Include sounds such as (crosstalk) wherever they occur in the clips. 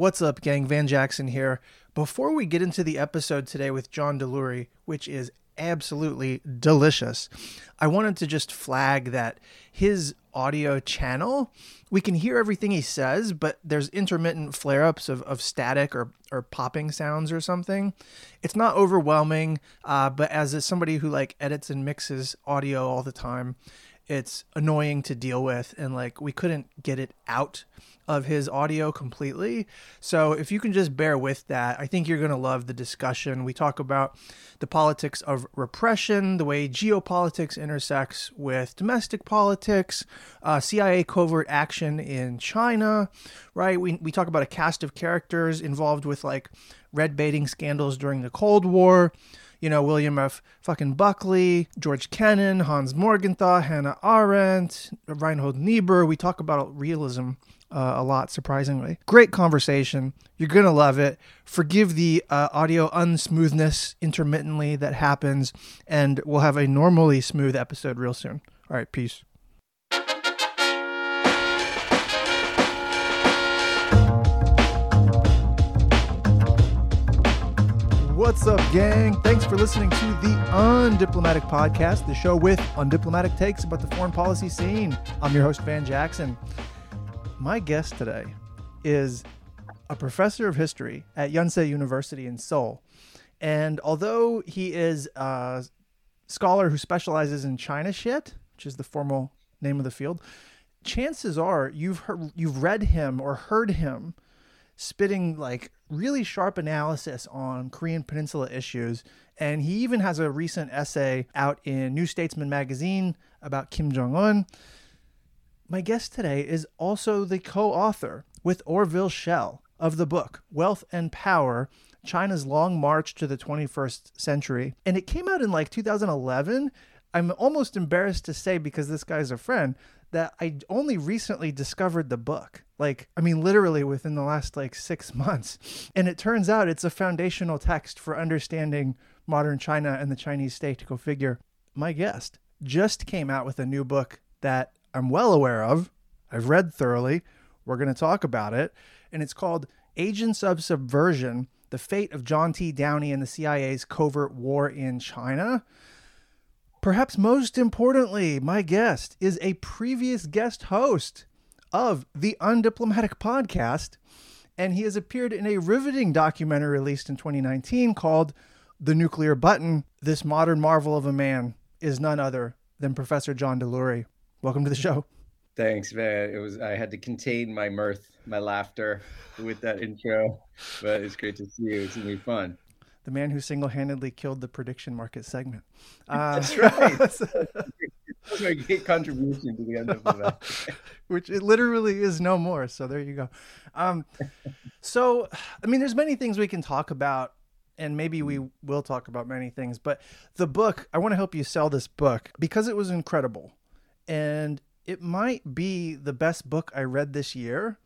What's up, gang? Van Jackson here. Before we get into the episode today with John Delury, which is absolutely delicious, I wanted to just flag that his audio channel, we can hear everything he says, but there's intermittent flare ups of, of static or, or popping sounds or something. It's not overwhelming, uh, but as somebody who like edits and mixes audio all the time, it's annoying to deal with and like we couldn't get it out of his audio completely. So if you can just bear with that, I think you're going to love the discussion. We talk about the politics of repression, the way geopolitics intersects with domestic politics, uh, CIA covert action in China, right? We, we talk about a cast of characters involved with like red baiting scandals during the Cold War you know, William F. fucking Buckley, George Kennan, Hans Morgenthau, Hannah Arendt, Reinhold Niebuhr. We talk about realism uh, a lot, surprisingly. Great conversation. You're going to love it. Forgive the uh, audio unsmoothness intermittently that happens, and we'll have a normally smooth episode real soon. All right, peace. What's up, gang? Thanks for listening to the Undiplomatic Podcast, the show with undiplomatic takes about the foreign policy scene. I'm your host, Van Jackson. My guest today is a professor of history at Yonsei University in Seoul. And although he is a scholar who specializes in China shit, which is the formal name of the field, chances are you've heard, you've read him or heard him spitting like really sharp analysis on Korean Peninsula issues. And he even has a recent essay out in New Statesman magazine about Kim Jong Un. My guest today is also the co author with Orville Schell of the book Wealth and Power China's Long March to the 21st Century. And it came out in like 2011. I'm almost embarrassed to say, because this guy's a friend, that I only recently discovered the book. Like, I mean, literally within the last like six months. And it turns out it's a foundational text for understanding modern China and the Chinese state. To go figure. My guest just came out with a new book that I'm well aware of. I've read thoroughly. We're going to talk about it. And it's called Agents of Subversion The Fate of John T. Downey and the CIA's Covert War in China. Perhaps most importantly, my guest is a previous guest host of the Undiplomatic podcast, and he has appeared in a riveting documentary released in 2019 called The Nuclear Button. This modern marvel of a man is none other than Professor John Delury. Welcome to the show. Thanks, man. It was I had to contain my mirth, my laughter with that intro, but it's great to see you. It's gonna be fun. The man who single-handedly killed the prediction market segment. Uh, (laughs) That's right. (laughs) That's a great contribution to the end of the (laughs) Which it literally is no more. So there you go. Um, so, I mean, there's many things we can talk about and maybe we will talk about many things, but the book, I want to help you sell this book because it was incredible and it might be the best book I read this year.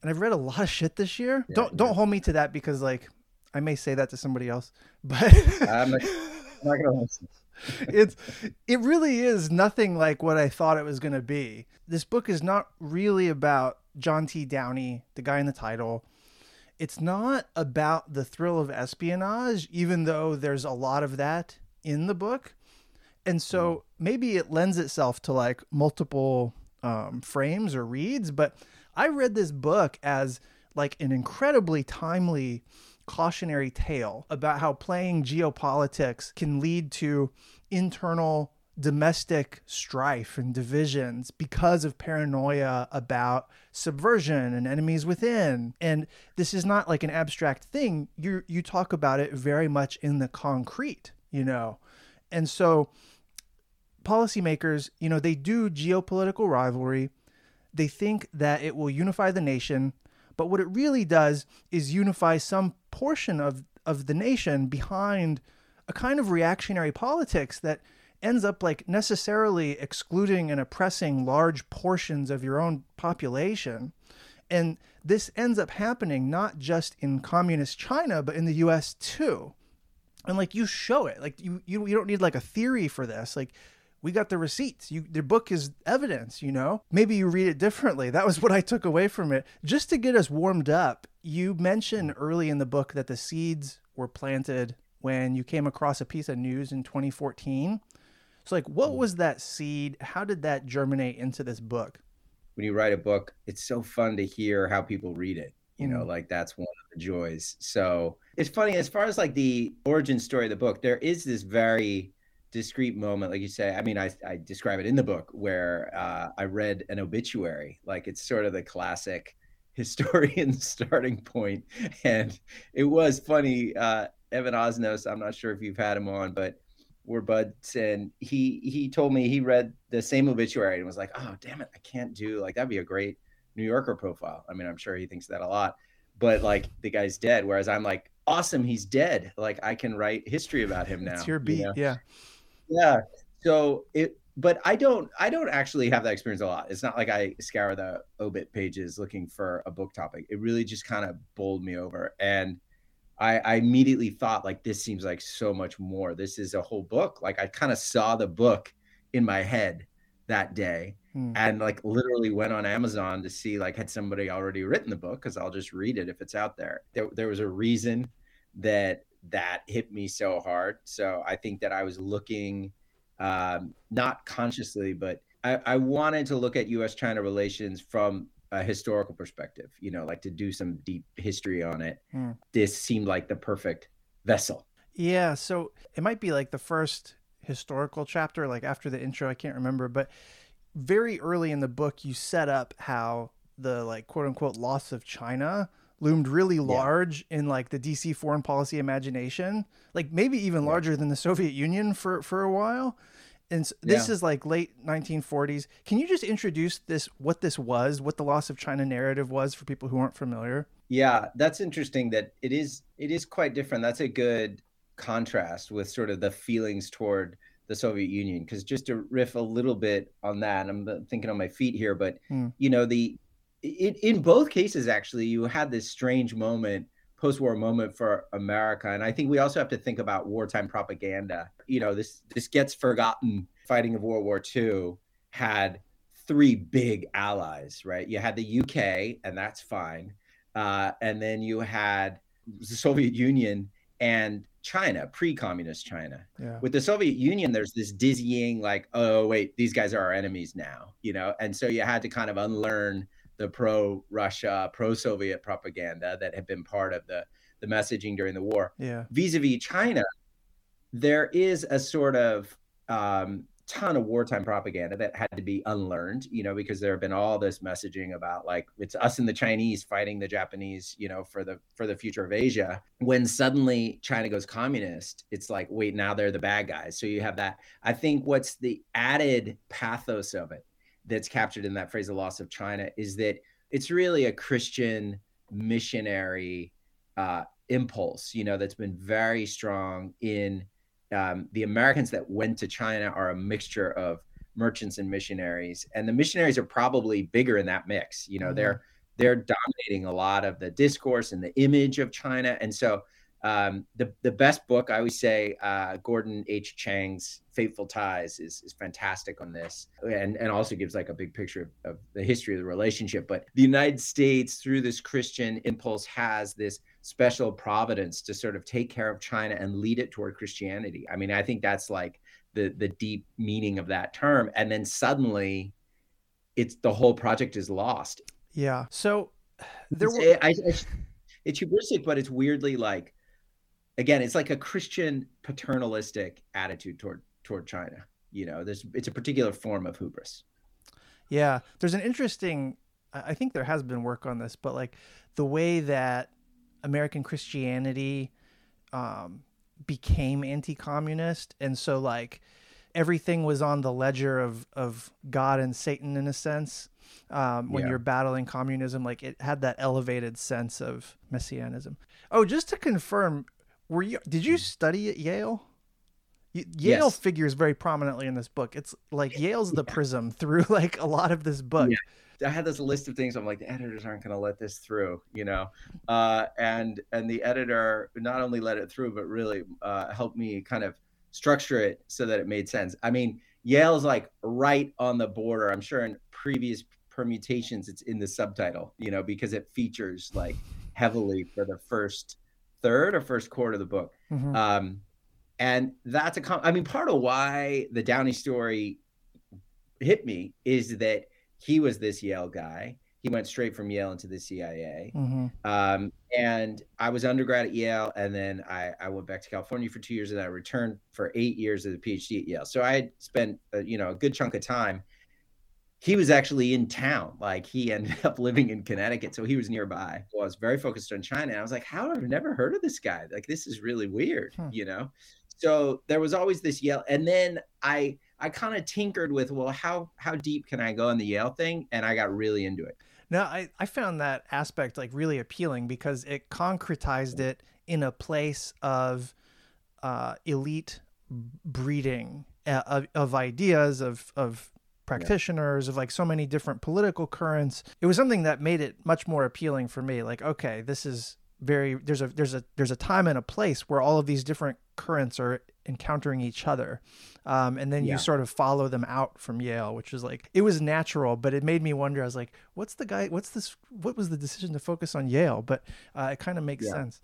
And I've read a lot of shit this year. Yeah, don't yeah. don't hold me to that because like I may say that to somebody else, (laughs) but I'm not, I'm not gonna listen. it's it really is nothing like what I thought it was going to be. This book is not really about John T. Downey, the guy in the title. It's not about the thrill of espionage, even though there's a lot of that in the book and so mm. maybe it lends itself to like multiple um, frames or reads but i read this book as like an incredibly timely cautionary tale about how playing geopolitics can lead to internal domestic strife and divisions because of paranoia about subversion and enemies within. And this is not like an abstract thing. You you talk about it very much in the concrete you know? And so policymakers, you know, they do geopolitical rivalry. They think that it will unify the nation, but what it really does is unify some portion of, of the nation behind a kind of reactionary politics that ends up like necessarily excluding and oppressing large portions of your own population. And this ends up happening not just in communist China, but in the US too. And like you show it, like you, you, you don't need like a theory for this. Like we got the receipts. You, their book is evidence, you know? Maybe you read it differently. That was (laughs) what I took away from it. Just to get us warmed up you mentioned early in the book that the seeds were planted when you came across a piece of news in 2014. So, like, what mm. was that seed? How did that germinate into this book? When you write a book, it's so fun to hear how people read it. You know, mm. like that's one of the joys. So it's funny as far as like the origin story of the book, there is this very discrete moment, like you say. I mean, I, I describe it in the book where uh, I read an obituary. Like it's sort of the classic (laughs) historian starting. And it was funny. Uh, Evan Osnos, I'm not sure if you've had him on, but we're buds and he he told me he read the same obituary and was like, oh damn it, I can't do like that'd be a great New Yorker profile. I mean, I'm sure he thinks that a lot, but like the guy's dead. Whereas I'm like, awesome, he's dead. Like I can write history about him now. It's your beat, you know? yeah. Yeah. So it but I don't I don't actually have that experience a lot. It's not like I scour the obit pages looking for a book topic. It really just kind of bowled me over. And I, I immediately thought like this seems like so much more. This is a whole book. Like I kind of saw the book in my head that day hmm. and like literally went on Amazon to see like had somebody already written the book because I'll just read it if it's out there. there. There was a reason that that hit me so hard. So I think that I was looking, um, not consciously, but I, I wanted to look at U.S. China relations from a historical perspective, you know, like to do some deep history on it. Hmm. This seemed like the perfect vessel. Yeah. So it might be like the first historical chapter, like after the intro, I can't remember, but very early in the book, you set up how the like quote unquote loss of China loomed really large yeah. in like the DC foreign policy imagination, like maybe even larger than the Soviet Union for for a while. And so this yeah. is like late 1940s. Can you just introduce this what this was, what the loss of China narrative was for people who aren't familiar? Yeah, that's interesting that it is it is quite different. That's a good contrast with sort of the feelings toward the Soviet Union because just to riff a little bit on that, I'm thinking on my feet here, but mm. you know the it, in both cases, actually, you had this strange moment, post-war moment for America, and I think we also have to think about wartime propaganda. You know, this this gets forgotten. Fighting of World War II had three big allies, right? You had the UK, and that's fine, uh, and then you had the Soviet Union and China, pre-communist China. Yeah. With the Soviet Union, there's this dizzying, like, oh wait, these guys are our enemies now, you know, and so you had to kind of unlearn the pro Russia, pro Soviet propaganda that had been part of the, the messaging during the war. Yeah. Vis a vis China, there is a sort of um, ton of wartime propaganda that had to be unlearned, you know, because there have been all this messaging about like it's us and the Chinese fighting the Japanese, you know, for the for the future of Asia. When suddenly China goes communist, it's like, wait, now they're the bad guys. So you have that. I think what's the added pathos of it that's captured in that phrase, the loss of China, is that it's really a Christian missionary uh, impulse, you know, that's been very strong in um, the Americans that went to China are a mixture of merchants and missionaries, and the missionaries are probably bigger in that mix. You know, mm-hmm. they're they're dominating a lot of the discourse and the image of China, and so um, the the best book I always say uh, Gordon H. Chang's Fateful Ties is is fantastic on this, and and also gives like a big picture of, of the history of the relationship. But the United States, through this Christian impulse, has this special providence to sort of take care of China and lead it toward Christianity. I mean, I think that's like the the deep meaning of that term. And then suddenly, it's the whole project is lost. Yeah. So (sighs) there were. I, I, it's hubristic, but it's weirdly like again, it's like a Christian paternalistic attitude toward toward China. You know, there's it's a particular form of hubris. Yeah, there's an interesting. I think there has been work on this, but like the way that American Christianity um, became anti-communist, and so like everything was on the ledger of of God and Satan in a sense. Um, when yeah. you're battling communism, like it had that elevated sense of messianism. Oh, just to confirm, were you? Did you study at Yale? Yale yes. figures very prominently in this book. It's like Yale's the yeah. prism through (laughs) like a lot of this book. Yeah. I had this list of things. I'm like, the editors aren't going to let this through, you know, uh, and and the editor not only let it through, but really uh, helped me kind of structure it so that it made sense. I mean, Yale's like right on the border. I'm sure in previous permutations, it's in the subtitle, you know, because it features like heavily for the first third or first quarter of the book. Mm-hmm. Um, and that's a com- I mean, part of why the Downey story hit me is that he was this Yale guy. He went straight from Yale into the CIA. Mm-hmm. Um, and I was undergrad at Yale, and then I, I, went back to California for two years, and I returned for eight years as a PhD at Yale. So I had spent, uh, you know, a good chunk of time. He was actually in town, like he ended (laughs) up living in Connecticut, so he was nearby. So I was very focused on China. And I was like, "How I've never heard of this guy? Like, this is really weird," hmm. you know. So there was always this Yale, and then I I kind of tinkered with, well, how how deep can I go in the Yale thing, and I got really into it. No, I, I found that aspect like really appealing because it concretized it in a place of uh, elite breeding uh, of, of, ideas of of practitioners yeah. of like so many different political currents. It was something that made it much more appealing for me. Like, okay, this is very there's a there's a there's a time and a place where all of these different currents are encountering each other um, and then yeah. you sort of follow them out from yale which is like it was natural but it made me wonder i was like what's the guy what's this what was the decision to focus on yale but uh, it kind of makes yeah. sense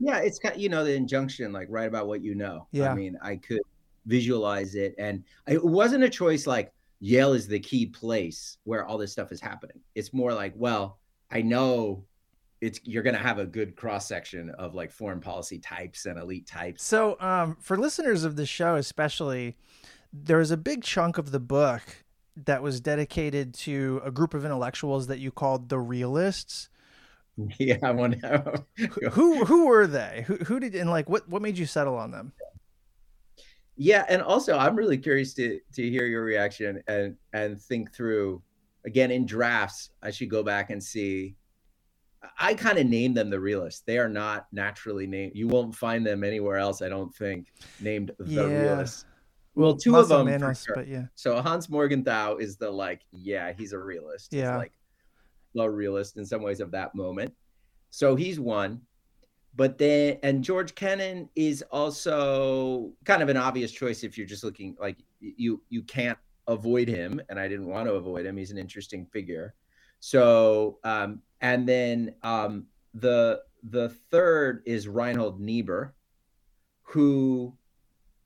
yeah it's kind you know the injunction like write about what you know yeah i mean i could visualize it and it wasn't a choice like yale is the key place where all this stuff is happening it's more like well i know it's you're going to have a good cross section of like foreign policy types and elite types. So, um, for listeners of the show, especially, there was a big chunk of the book that was dedicated to a group of intellectuals that you called the realists. (laughs) Yeah, I want to. who who were they? Who who did and like what what made you settle on them? Yeah, and also I'm really curious to to hear your reaction and and think through again in drafts. I should go back and see I kind of name them the realists. They are not naturally named. You won't find them anywhere else, I don't think, named the yeah. realists. Well, two of them, Manos, sure. but yeah. So Hans Morgenthau is the like, yeah, he's a realist. Yeah, he's like the realist in some ways of that moment. So he's one. But then, and George Kennan is also kind of an obvious choice if you're just looking like you you can't avoid him, and I didn't want to avoid him. He's an interesting figure. So um, and then um, the the third is Reinhold Niebuhr, who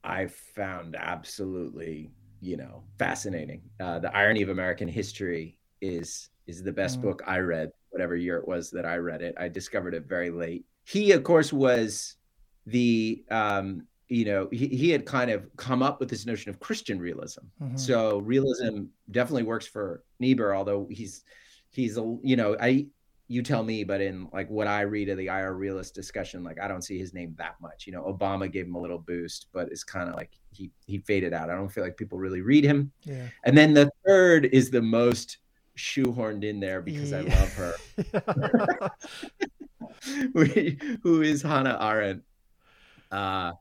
I found absolutely you know fascinating. Uh, the irony of American history is is the best mm. book I read, whatever year it was that I read it. I discovered it very late. He, of course, was the um, you know he, he had kind of come up with this notion of Christian realism. Mm-hmm. So realism definitely works for Niebuhr, although he's he's a you know I you tell me, but in like what I read of the IR realist discussion, like I don't see his name that much. You know, Obama gave him a little boost, but it's kind of like he he faded out. I don't feel like people really read him. Yeah. And then the third is the most shoehorned in there because yeah. I love her. (laughs) (laughs) (laughs) Who is Hannah Arendt? Uh,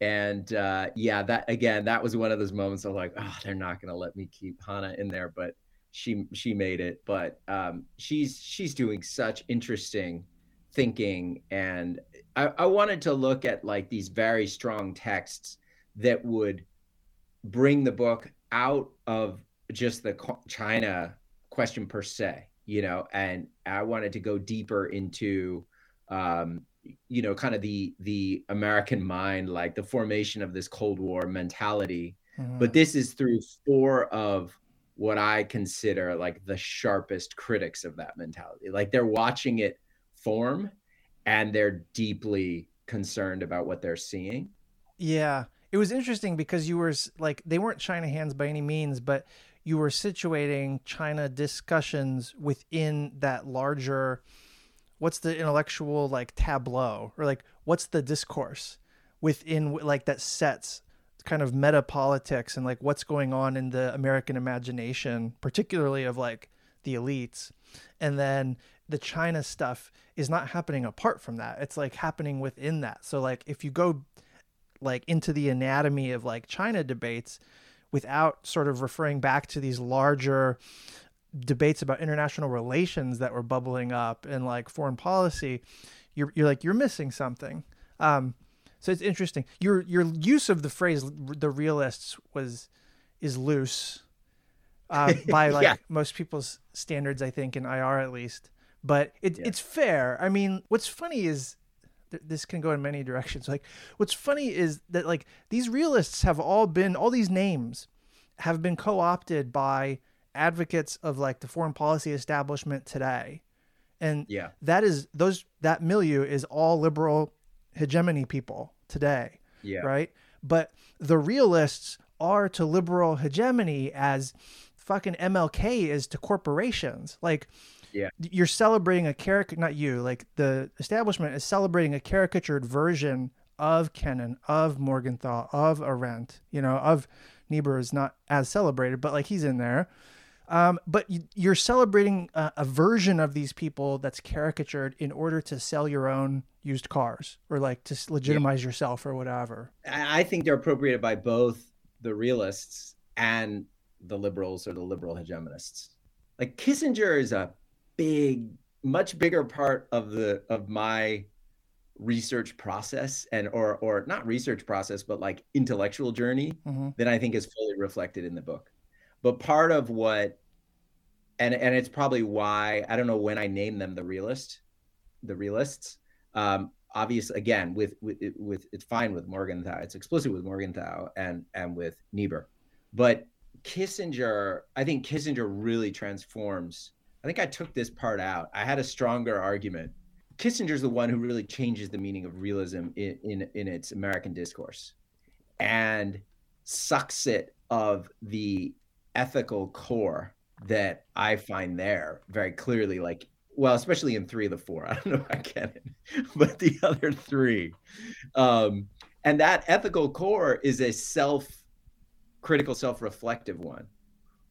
and uh, yeah, that again, that was one of those moments of like, oh, they're not gonna let me keep Hannah in there, but she she made it but um, she's she's doing such interesting thinking and I, I wanted to look at like these very strong texts that would bring the book out of just the china question per se you know and i wanted to go deeper into um, you know kind of the the american mind like the formation of this cold war mentality mm-hmm. but this is through four of what I consider like the sharpest critics of that mentality. Like they're watching it form and they're deeply concerned about what they're seeing. Yeah. It was interesting because you were like, they weren't China hands by any means, but you were situating China discussions within that larger, what's the intellectual like tableau or like, what's the discourse within like that sets kind of meta politics and like what's going on in the American imagination, particularly of like the elites. And then the China stuff is not happening apart from that. It's like happening within that. So like if you go like into the anatomy of like China debates without sort of referring back to these larger debates about international relations that were bubbling up and like foreign policy, you're you're like you're missing something. Um, so it's interesting. Your your use of the phrase "the realists" was is loose uh, (laughs) by like yeah. most people's standards, I think, in IR at least. but it, yeah. it's fair. I mean, what's funny is this can go in many directions. Like, what's funny is that like these realists have all been all these names have been co-opted by advocates of like the foreign policy establishment today, and yeah, that is those that milieu is all liberal hegemony people today. Yeah, right. But the realists are to liberal hegemony as fucking MLK is to corporations. Like yeah. You're celebrating a caricature, not you, like the establishment is celebrating a caricatured version of Kennan, of Morgenthau, of Arendt, you know, of Niebuhr is not as celebrated, but like he's in there. Um, but you're celebrating a, a, version of these people that's caricatured in order to sell your own used cars or like to legitimize yeah. yourself or whatever. I think they're appropriated by both the realists and the liberals or the liberal hegemonists. Like Kissinger is a big, much bigger part of the of my research process and or or not research process, but like intellectual journey mm-hmm. that I think is fully reflected in the book. But part of what and and it's probably why I don't know when I named them the realist, the realists. Um, obviously, again, with with with it's fine with Morgenthau, it's explicit with Morgenthau and and with Niebuhr, but Kissinger, I think Kissinger really transforms I think I took this part out. I had a stronger argument. Kissinger's the one who really changes the meaning of realism in, in, in its American discourse and sucks it of the ethical core that I find there very clearly, like, well, especially in three of the four. (laughs) I don't know if I it, (laughs) but the other three. Um, and that ethical core is a self critical, self reflective one,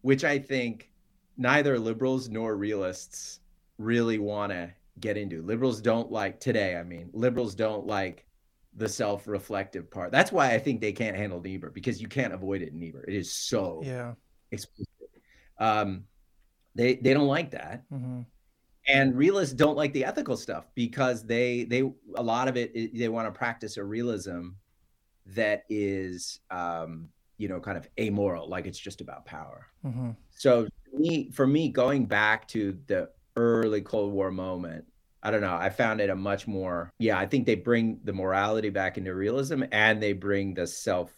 which I think neither liberals nor realists really want to get into. Liberals don't like today, I mean, liberals don't like the self-reflective part. That's why I think they can't handle Niebuhr because you can't avoid it in Niebuhr. It is so yeah explicit. Um, they they don't like that, mm-hmm. and realists don't like the ethical stuff because they they a lot of it they want to practice a realism that is um, you know kind of amoral, like it's just about power. Mm-hmm. So me for me going back to the early Cold War moment, I don't know. I found it a much more yeah. I think they bring the morality back into realism and they bring the self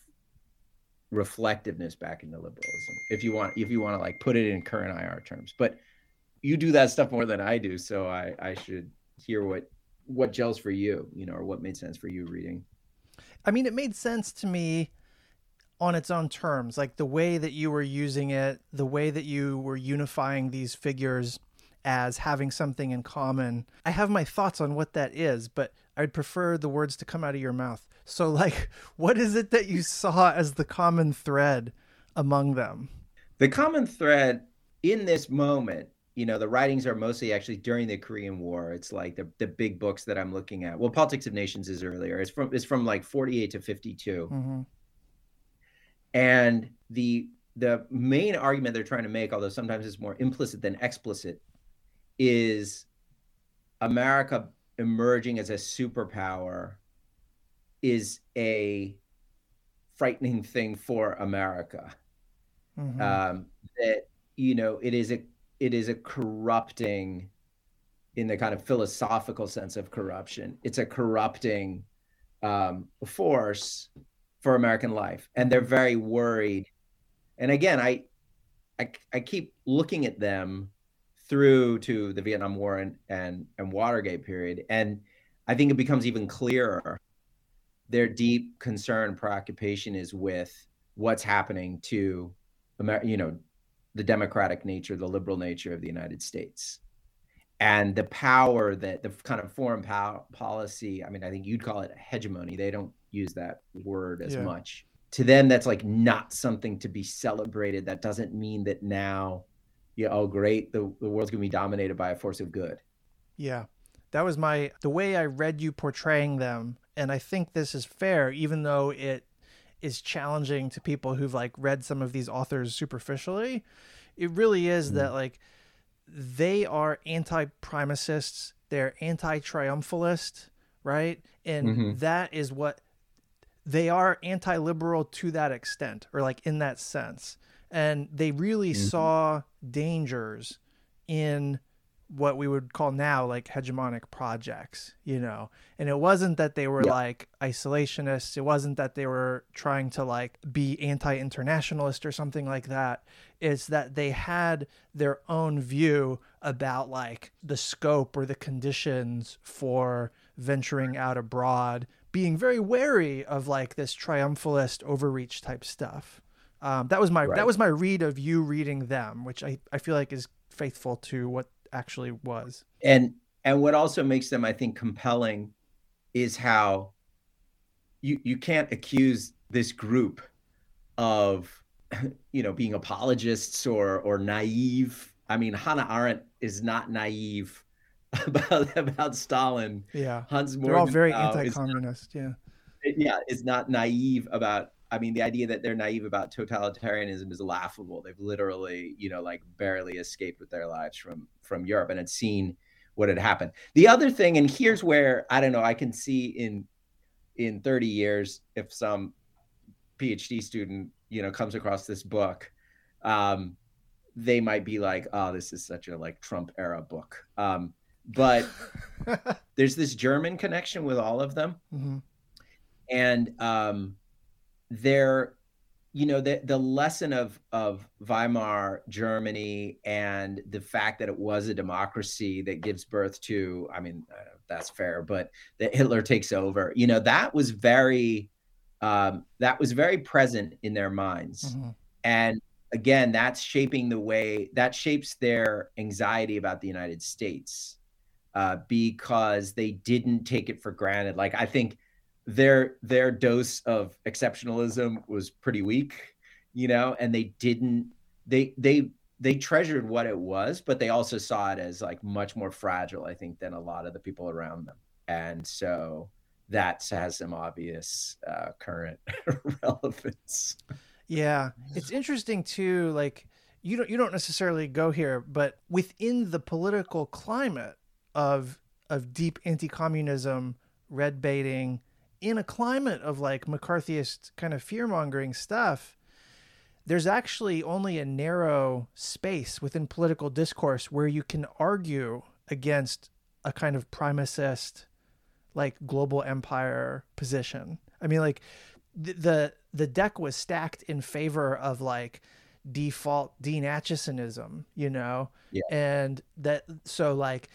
reflectiveness back into liberalism. If you want, if you want to like put it in current IR terms, but you do that stuff more than I do, so I I should hear what what gels for you, you know, or what made sense for you reading. I mean, it made sense to me on its own terms, like the way that you were using it, the way that you were unifying these figures as having something in common. I have my thoughts on what that is, but I'd prefer the words to come out of your mouth. So, (laughs) like, what is it that you saw as the common thread among them? The common thread in this moment, you know, the writings are mostly actually during the Korean War. It's like the, the big books that I'm looking at. Well, Politics of Nations is earlier. It's from it's from like 48 to 52. Mm-hmm. And the the main argument they're trying to make, although sometimes it's more implicit than explicit, is America emerging as a superpower is a frightening thing for America. Mm-hmm. Um, that you know it is a it is a corrupting in the kind of philosophical sense of corruption. It's a corrupting um, force for American life, and they're very worried. And again, I, I, I keep looking at them through to the Vietnam War and, and and Watergate period, and I think it becomes even clearer their deep concern, preoccupation is with what's happening to, America, you know, the democratic nature, the liberal nature of the United States, and the power that the kind of foreign power policy. I mean, I think you'd call it a hegemony. They don't use that word as yeah. much. To them, that's like not something to be celebrated. That doesn't mean that now, yeah, oh great, the, the world's gonna be dominated by a force of good. Yeah. That was my the way I read you portraying them, and I think this is fair, even though it is challenging to people who've like read some of these authors superficially. It really is mm. that like they are anti-primacists, they're anti-triumphalist, right? And mm-hmm. that is what they are anti-liberal to that extent or like in that sense and they really mm-hmm. saw dangers in what we would call now like hegemonic projects, you know. And it wasn't that they were yeah. like isolationists, it wasn't that they were trying to like be anti-internationalist or something like that. It's that they had their own view about like the scope or the conditions for venturing out abroad, being very wary of like this triumphalist overreach type stuff. Um, that was my right. that was my read of you reading them, which I, I feel like is faithful to what actually was. And and what also makes them, I think, compelling is how you you can't accuse this group of you know being apologists or or naive. I mean, Hannah Arendt is not naive (laughs) about about Stalin. Yeah, Hans They're all very anti-communist. Not, yeah, yeah, is not naive about I mean, the idea that they're naive about totalitarianism is laughable. They've literally, you know, like barely escaped with their lives from from Europe and had seen what had happened. The other thing, and here's where I don't know, I can see in in 30 years if some PhD student, you know, comes across this book, um, they might be like, "Oh, this is such a like Trump era book." Um, but (laughs) there's this German connection with all of them, mm-hmm. and um, there you know the the lesson of of Weimar Germany and the fact that it was a democracy that gives birth to I mean that's fair but that Hitler takes over you know that was very um, that was very present in their minds mm-hmm. and again that's shaping the way that shapes their anxiety about the United States uh, because they didn't take it for granted like I think their their dose of exceptionalism was pretty weak, you know, and they didn't they they they treasured what it was, but they also saw it as like much more fragile, I think, than a lot of the people around them. And so that has some obvious uh, current (laughs) relevance. Yeah, it's interesting too. Like you don't you don't necessarily go here, but within the political climate of of deep anti-communism, red baiting, in a climate of like McCarthyist kind of fear mongering stuff, there's actually only a narrow space within political discourse where you can argue against a kind of primacist, like global empire position. I mean, like the the, the deck was stacked in favor of like default Dean Achesonism, you know, yeah. and that so like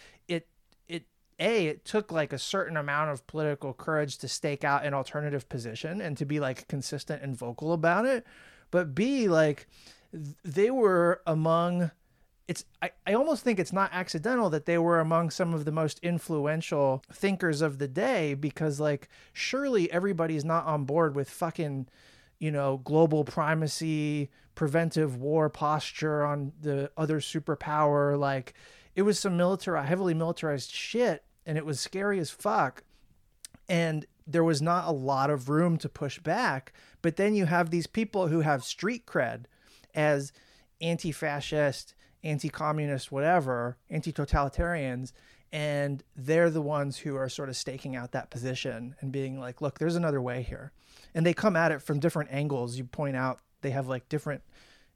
a it took like a certain amount of political courage to stake out an alternative position and to be like consistent and vocal about it. But b like they were among it's I, I almost think it's not accidental that they were among some of the most influential thinkers of the day because like surely everybody's not on board with fucking you know global primacy preventive war posture on the other superpower. Like it was some military heavily militarized shit and it was scary as fuck. And there was not a lot of room to push back. But then you have these people who have street cred as anti fascist, anti communist, whatever, anti totalitarians. And they're the ones who are sort of staking out that position and being like, look, there's another way here. And they come at it from different angles. You point out they have like different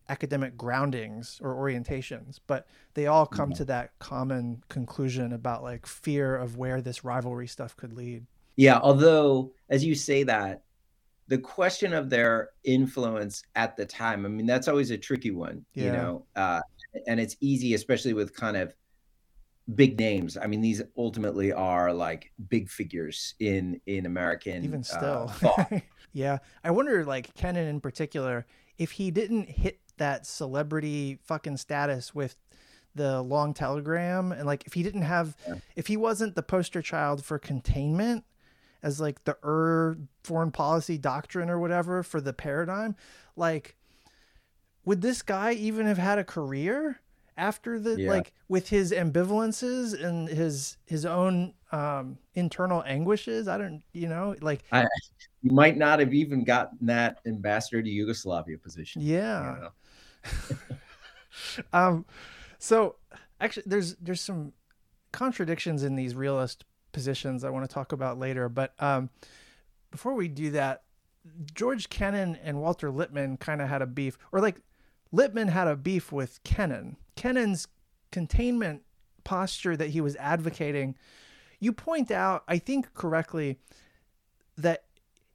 academic groundings or orientations, but they all come mm-hmm. to that common conclusion about like fear of where this rivalry stuff could lead. Yeah, although as you say that, the question of their influence at the time, I mean, that's always a tricky one, yeah. you know, uh, and it's easy, especially with kind of big names. I mean, these ultimately are like big figures in in American even uh, still. Uh, (laughs) yeah, I wonder, like Kennan in particular, if he didn't hit that celebrity fucking status with the long telegram and like if he didn't have yeah. if he wasn't the poster child for containment as like the er foreign policy doctrine or whatever for the paradigm like would this guy even have had a career after the yeah. like with his ambivalences and his his own um internal anguishes i don't you know like I, (laughs) you might not have even gotten that ambassador to yugoslavia position yeah you know? (laughs) um, so actually, there's there's some contradictions in these realist positions I want to talk about later. But um, before we do that, George Kennan and Walter Lippmann kind of had a beef, or like Lippmann had a beef with Kennan. Kennan's containment posture that he was advocating, you point out, I think correctly, that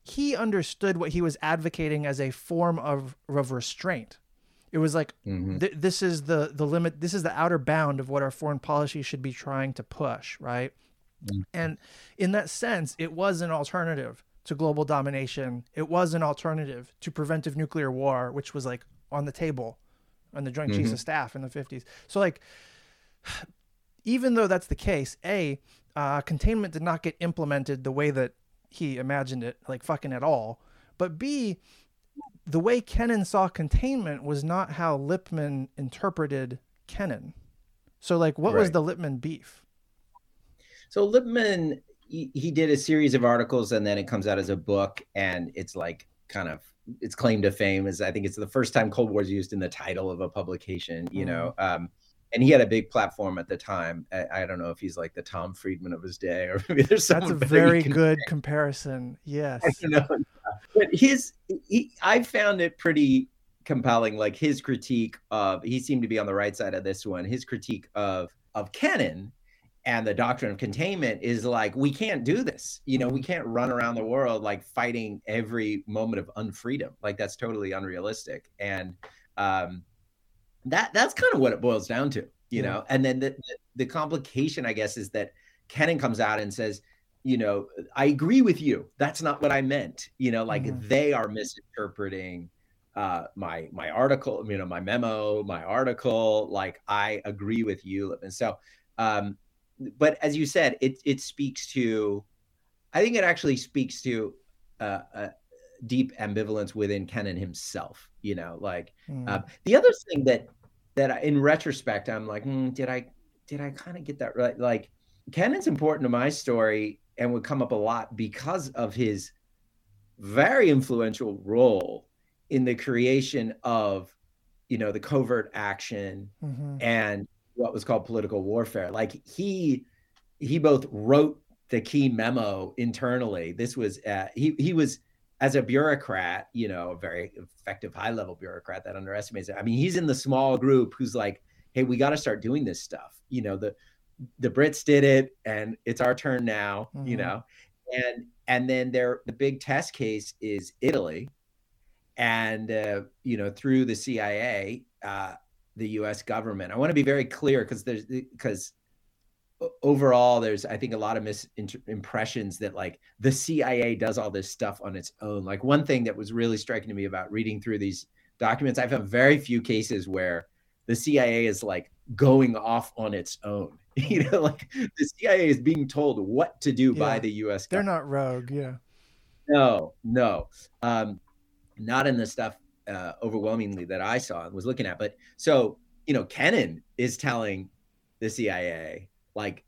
he understood what he was advocating as a form of, of restraint. It was like Mm-hmm. th- this is the the limit. This is the outer bound of what our foreign policy should be trying to push, right? Mm. And in that sense, it was an alternative to global domination. It was an alternative to preventive nuclear war, which was like on the table on the Joint Chiefs Mhm. of Staff in the 50s. So like (sighs) even though that's the case, A, uh, containment did not get implemented the way that he imagined it, like fucking at all. But B, the way Kennan saw containment was not how Lippmann interpreted Kennan. So like what was the Lippmann beef? So Lippmann, he, he did a series of articles, and then it comes out as a book, and it's like kind of its claim to fame is I think it's the first time Cold War is used in the title of a publication. You know, um, and he had a big platform at the time. I, I don't know if he's like the Tom Friedman of his day, or (laughs) maybe there's That's a very good comparison. (laughs) Yes. I don't know. But his, he, I found it pretty compelling. Like his critique of, he seemed to be on the right side of this one. His critique of of Kennan and the doctrine of containment is like we can't do this. You know, we can't run around the world like fighting every moment of unfreedom. Like that's totally unrealistic. And um, that that's kind of what it boils down to. You know, and then the, the the complication, I guess, is that Kennan comes out and says you know, I agree with you. That's not what I meant. You know, like Mhm. they are misinterpreting uh my my article, you know, my memo, my article. Like I agree with you. And so um but as you said, it it speaks to I think it actually speaks to uh, a deep ambivalence within Kennan himself, you know, like Mm. uh, the other thing that that I, in retrospect I'm like, "Hmm, did I did I kind of get that right? Like Kennan's important to my story and would come up a lot because of his very influential role in the creation of you know the covert action Mhm. and what was called political warfare. Like he he both wrote the key memo internally. This was uh, he he was as a bureaucrat you know a very effective high level bureaucrat that underestimates it. I mean he's in the small group who's like hey we got to start doing this stuff. You know the the brits did it and it's our turn now you Mhm. know and and then there the big test case is italy and uh, you know through the cia uh, the U.S. government. I want to be very clear because there's because overall there's I think a lot of misimpressions that like the CIA does all this stuff on its own. Like one thing that was really striking to me about reading through these documents, I've had very few cases where the CIA is like going off on its own. (laughs) You know, like the CIA is being told what to do by the U.S. They're not rogue, yeah. No, no, um, not in the stuff uh, overwhelmingly that I saw and was looking at. But so you know, Kennan is telling the CIA like,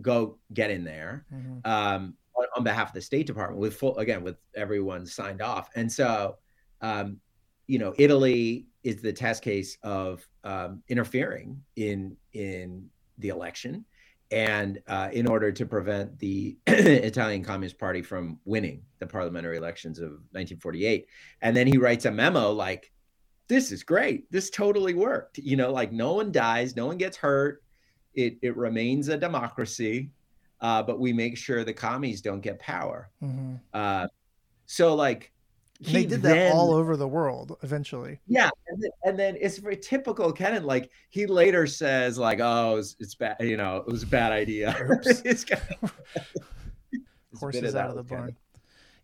go get in there Mhm. um, on, on behalf of the State Department with full again with everyone signed off. And so, um, you know, Italy is the test case of um, interfering in in the election, and uh, in order to prevent the (clears throat) Italian Communist Party from winning the parliamentary elections of 1948. And then he writes a memo like, "This is great. This totally worked. You know, like no one dies, no one gets hurt. It it remains a democracy." uh, but we make sure the commies don't get power. Mhm. Uh, so like And they he did that all over the world eventually. Yeah, and then, and then it's very typical Kennan. Like he later says, like, "Oh, it's, it's bad. You know, it was a bad idea." Oops. it's kind of, it's Horses out of the Kennan. barn.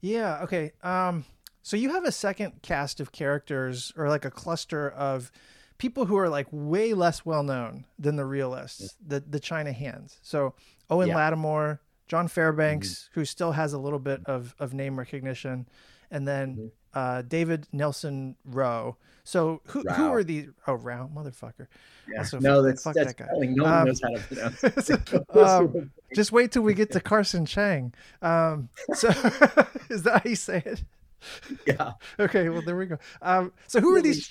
Yeah, okay. Um so you have a second cast of characters or like a cluster of people who are like way less well known than the realists, the the China hands. So Owen Yeah. Lattimore, John Fairbanks, who still has a little bit of, of name recognition, and then Mhm. uh, David Nelson Rowe. So who who Rao. are these? Oh, Rao, motherfucker. Yeah. Also, no, that's fuck that's that guy. No one Um, knows how to pronounce. it. (laughs) (laughs) Um, Just wait till we get to (laughs) Carsun Chang. Um, so is that how you say it? yeah. Okay, well there we go. Um, so who are these?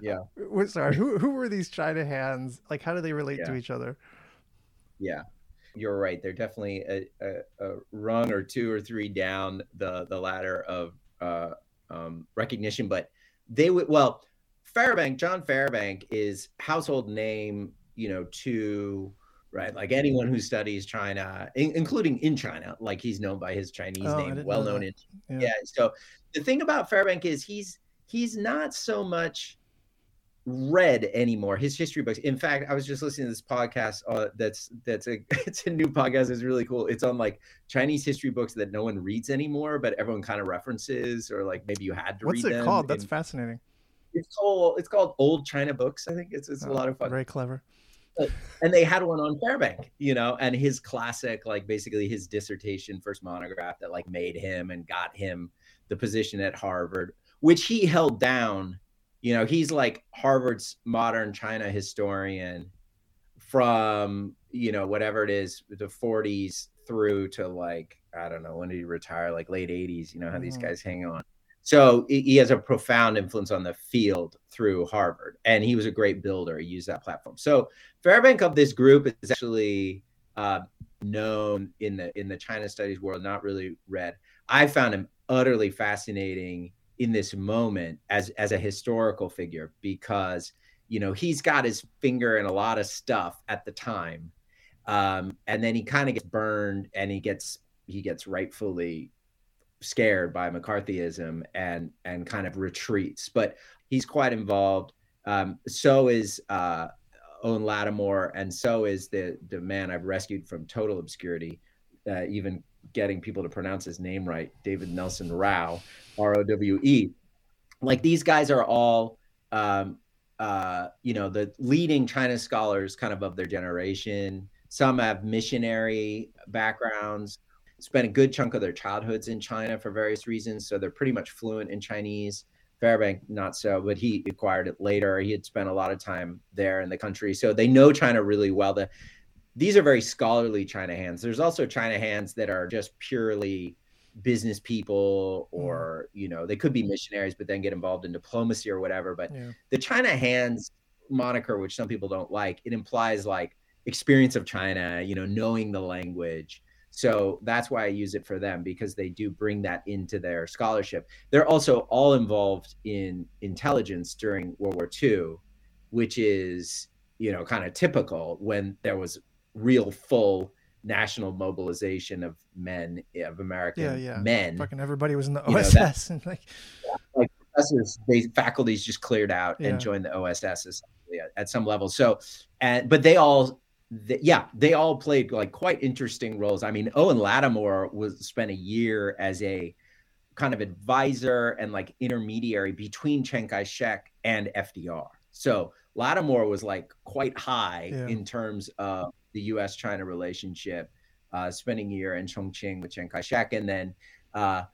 Yeah, We're sorry. Who who were these China hands? Like, how do they relate to each other? yeah. You're right. They're definitely a, a, a rung or two or three down the the ladder of uh, um, recognition, but they would well. Fairbank, John Fairbank is household name you know, to right, like anyone who studies China, in, including in China, like he's known by his Chinese Oh, name, well know known in Yeah. yeah. So the thing about Fairbank is he's he's not so much read anymore. His history books. In fact, I was just listening to this podcast. Uh, that's that's a (laughs) it's a new podcast. It's really cool. It's on like Chinese history books that no one reads anymore, but everyone kind of references, or like maybe you had to What's read it them. called? That's in- fascinating. it's called it's called Old China Books. I think it's it's a Oh, lot of fun Very clever. and they had one on Fairbank, you know, and his classic, like basically his dissertation, first monograph that like made him and got him the position at Harvard, which he held down. You know, he's like Harvard's modern China historian from, you know, whatever it is, the 40s through to like, I don't know, when did he retire? Like late 80s, you know, how these Mhm. guys hang on. So he he has a profound influence on the field through Harvard, and he was a great builder. He used that platform. So Fairbank of this group is actually uh, known in the in the China studies world, not really read. I found him utterly fascinating in this moment as as a historical figure because you know he's got his finger in a lot of stuff at the time, um, and then he kind of gets burned, and he gets he gets rightfully scared by McCarthyism and and kind of retreats. But he's quite involved. Um, so is uh, Owen Lattimore, and so is the the man I've rescued from total obscurity, uh, even getting people to pronounce his name right, David Nelson Rowe, R O W E. Like these guys are all, um, uh, you know, the leading China scholars, kind of of their generation. Some have missionary backgrounds, spent a good chunk of their childhoods in China for various reasons, so they're pretty much fluent in Chinese. Fairbank, not so, but he acquired it later. He had spent a lot of time there in the country, so they know China really well. The, these are very scholarly China hands. There's also China hands that are just purely business people, hmm. or you know, they could be missionaries, but then get involved in diplomacy or whatever. But Yeah. the China hands moniker, which some people don't like, it implies like experience of China, you know, knowing the language. So that's why I use it for them because they do bring that into their scholarship. They're also all involved in intelligence during World War II, which is, you know, kind of typical when there was real full national mobilization of men, of American Yeah, yeah. men. Fucking everybody was in the You know, OSS that- and like like professors, they faculties just cleared out Yeah. and joined the OSS at, some level. So, and but they all, yeah, they all played like quite interesting roles. I mean, Owen Lattimore was spent a year as a kind of advisor and like intermediary between Chiang Kai-shek and FDR. So Lattimore was like quite high in terms of the U.S.-China relationship, uh, spending a year in Chongqing with Chiang Kai-shek, and then. Uh,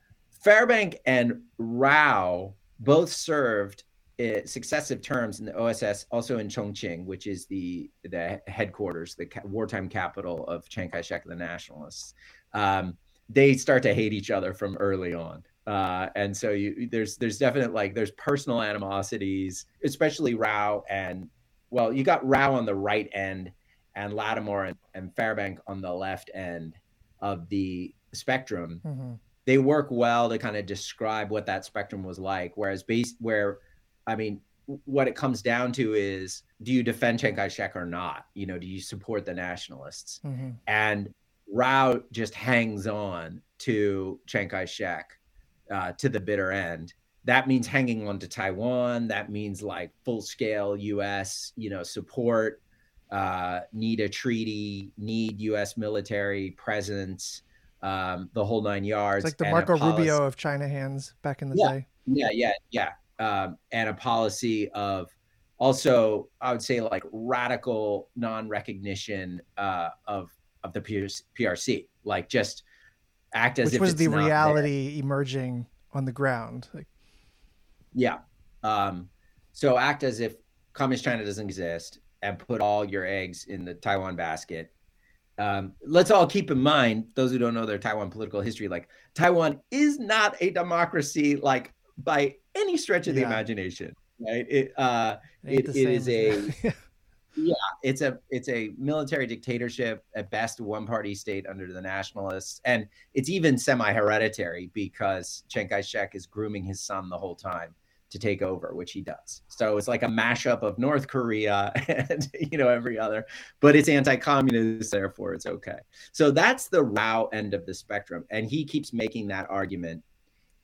Fairbank and Rowe both served uh, successive terms in the OSS, also in Chongqing, which is the the headquarters, the ca- wartime capital of Chiang Kai-shek and the Nationalists. Um, they start to hate each other from early on, uh, and so you, there's there's definite like there's personal animosities, especially Rowe and well, you got Rowe on the right end and Lattimore and, and Fairbank on the left end of the spectrum mhm. they work well to kind of describe what that spectrum was like. Whereas base where, I mean, what it comes down to is, do you defend Chiang Kai-shek or not? You know, do you support the nationalists? Mhm. And Rowe just hangs on to Chiang Kai-shek uh, to the bitter end. That means hanging on to Taiwan. That means like full scale U.S. you know support. Uh, need a treaty. Need U.S. military presence. Um, the whole nine yards. It's like the Marco Rubio of China hands back in the Yeah. day. yeah, yeah, yeah. Um, and a policy of also, I would say, like radical non-recognition uh, of of the PRC, like just act as Which if was the not there. reality emerging on the ground. Like Yeah. Um, so act as if communist China doesn't exist and put all your eggs in the Taiwan basket. Um, let's all keep in mind, those who don't know their Taiwan political history, like Taiwan is not a democracy, like by any stretch of the Yeah. imagination, right? It, uh, It- it is (laughs) a, as- it's a it's a military dictatorship at best one party state under the nationalists and it's even semi hereditary because Chiang Kai-shek is grooming his son the whole time to take over, which he does. So it's like a mashup of North Korea (laughs) and you know every other, but it's anti-communist, therefore it's okay. So that's the Rowe end of the spectrum, and he keeps making that argument.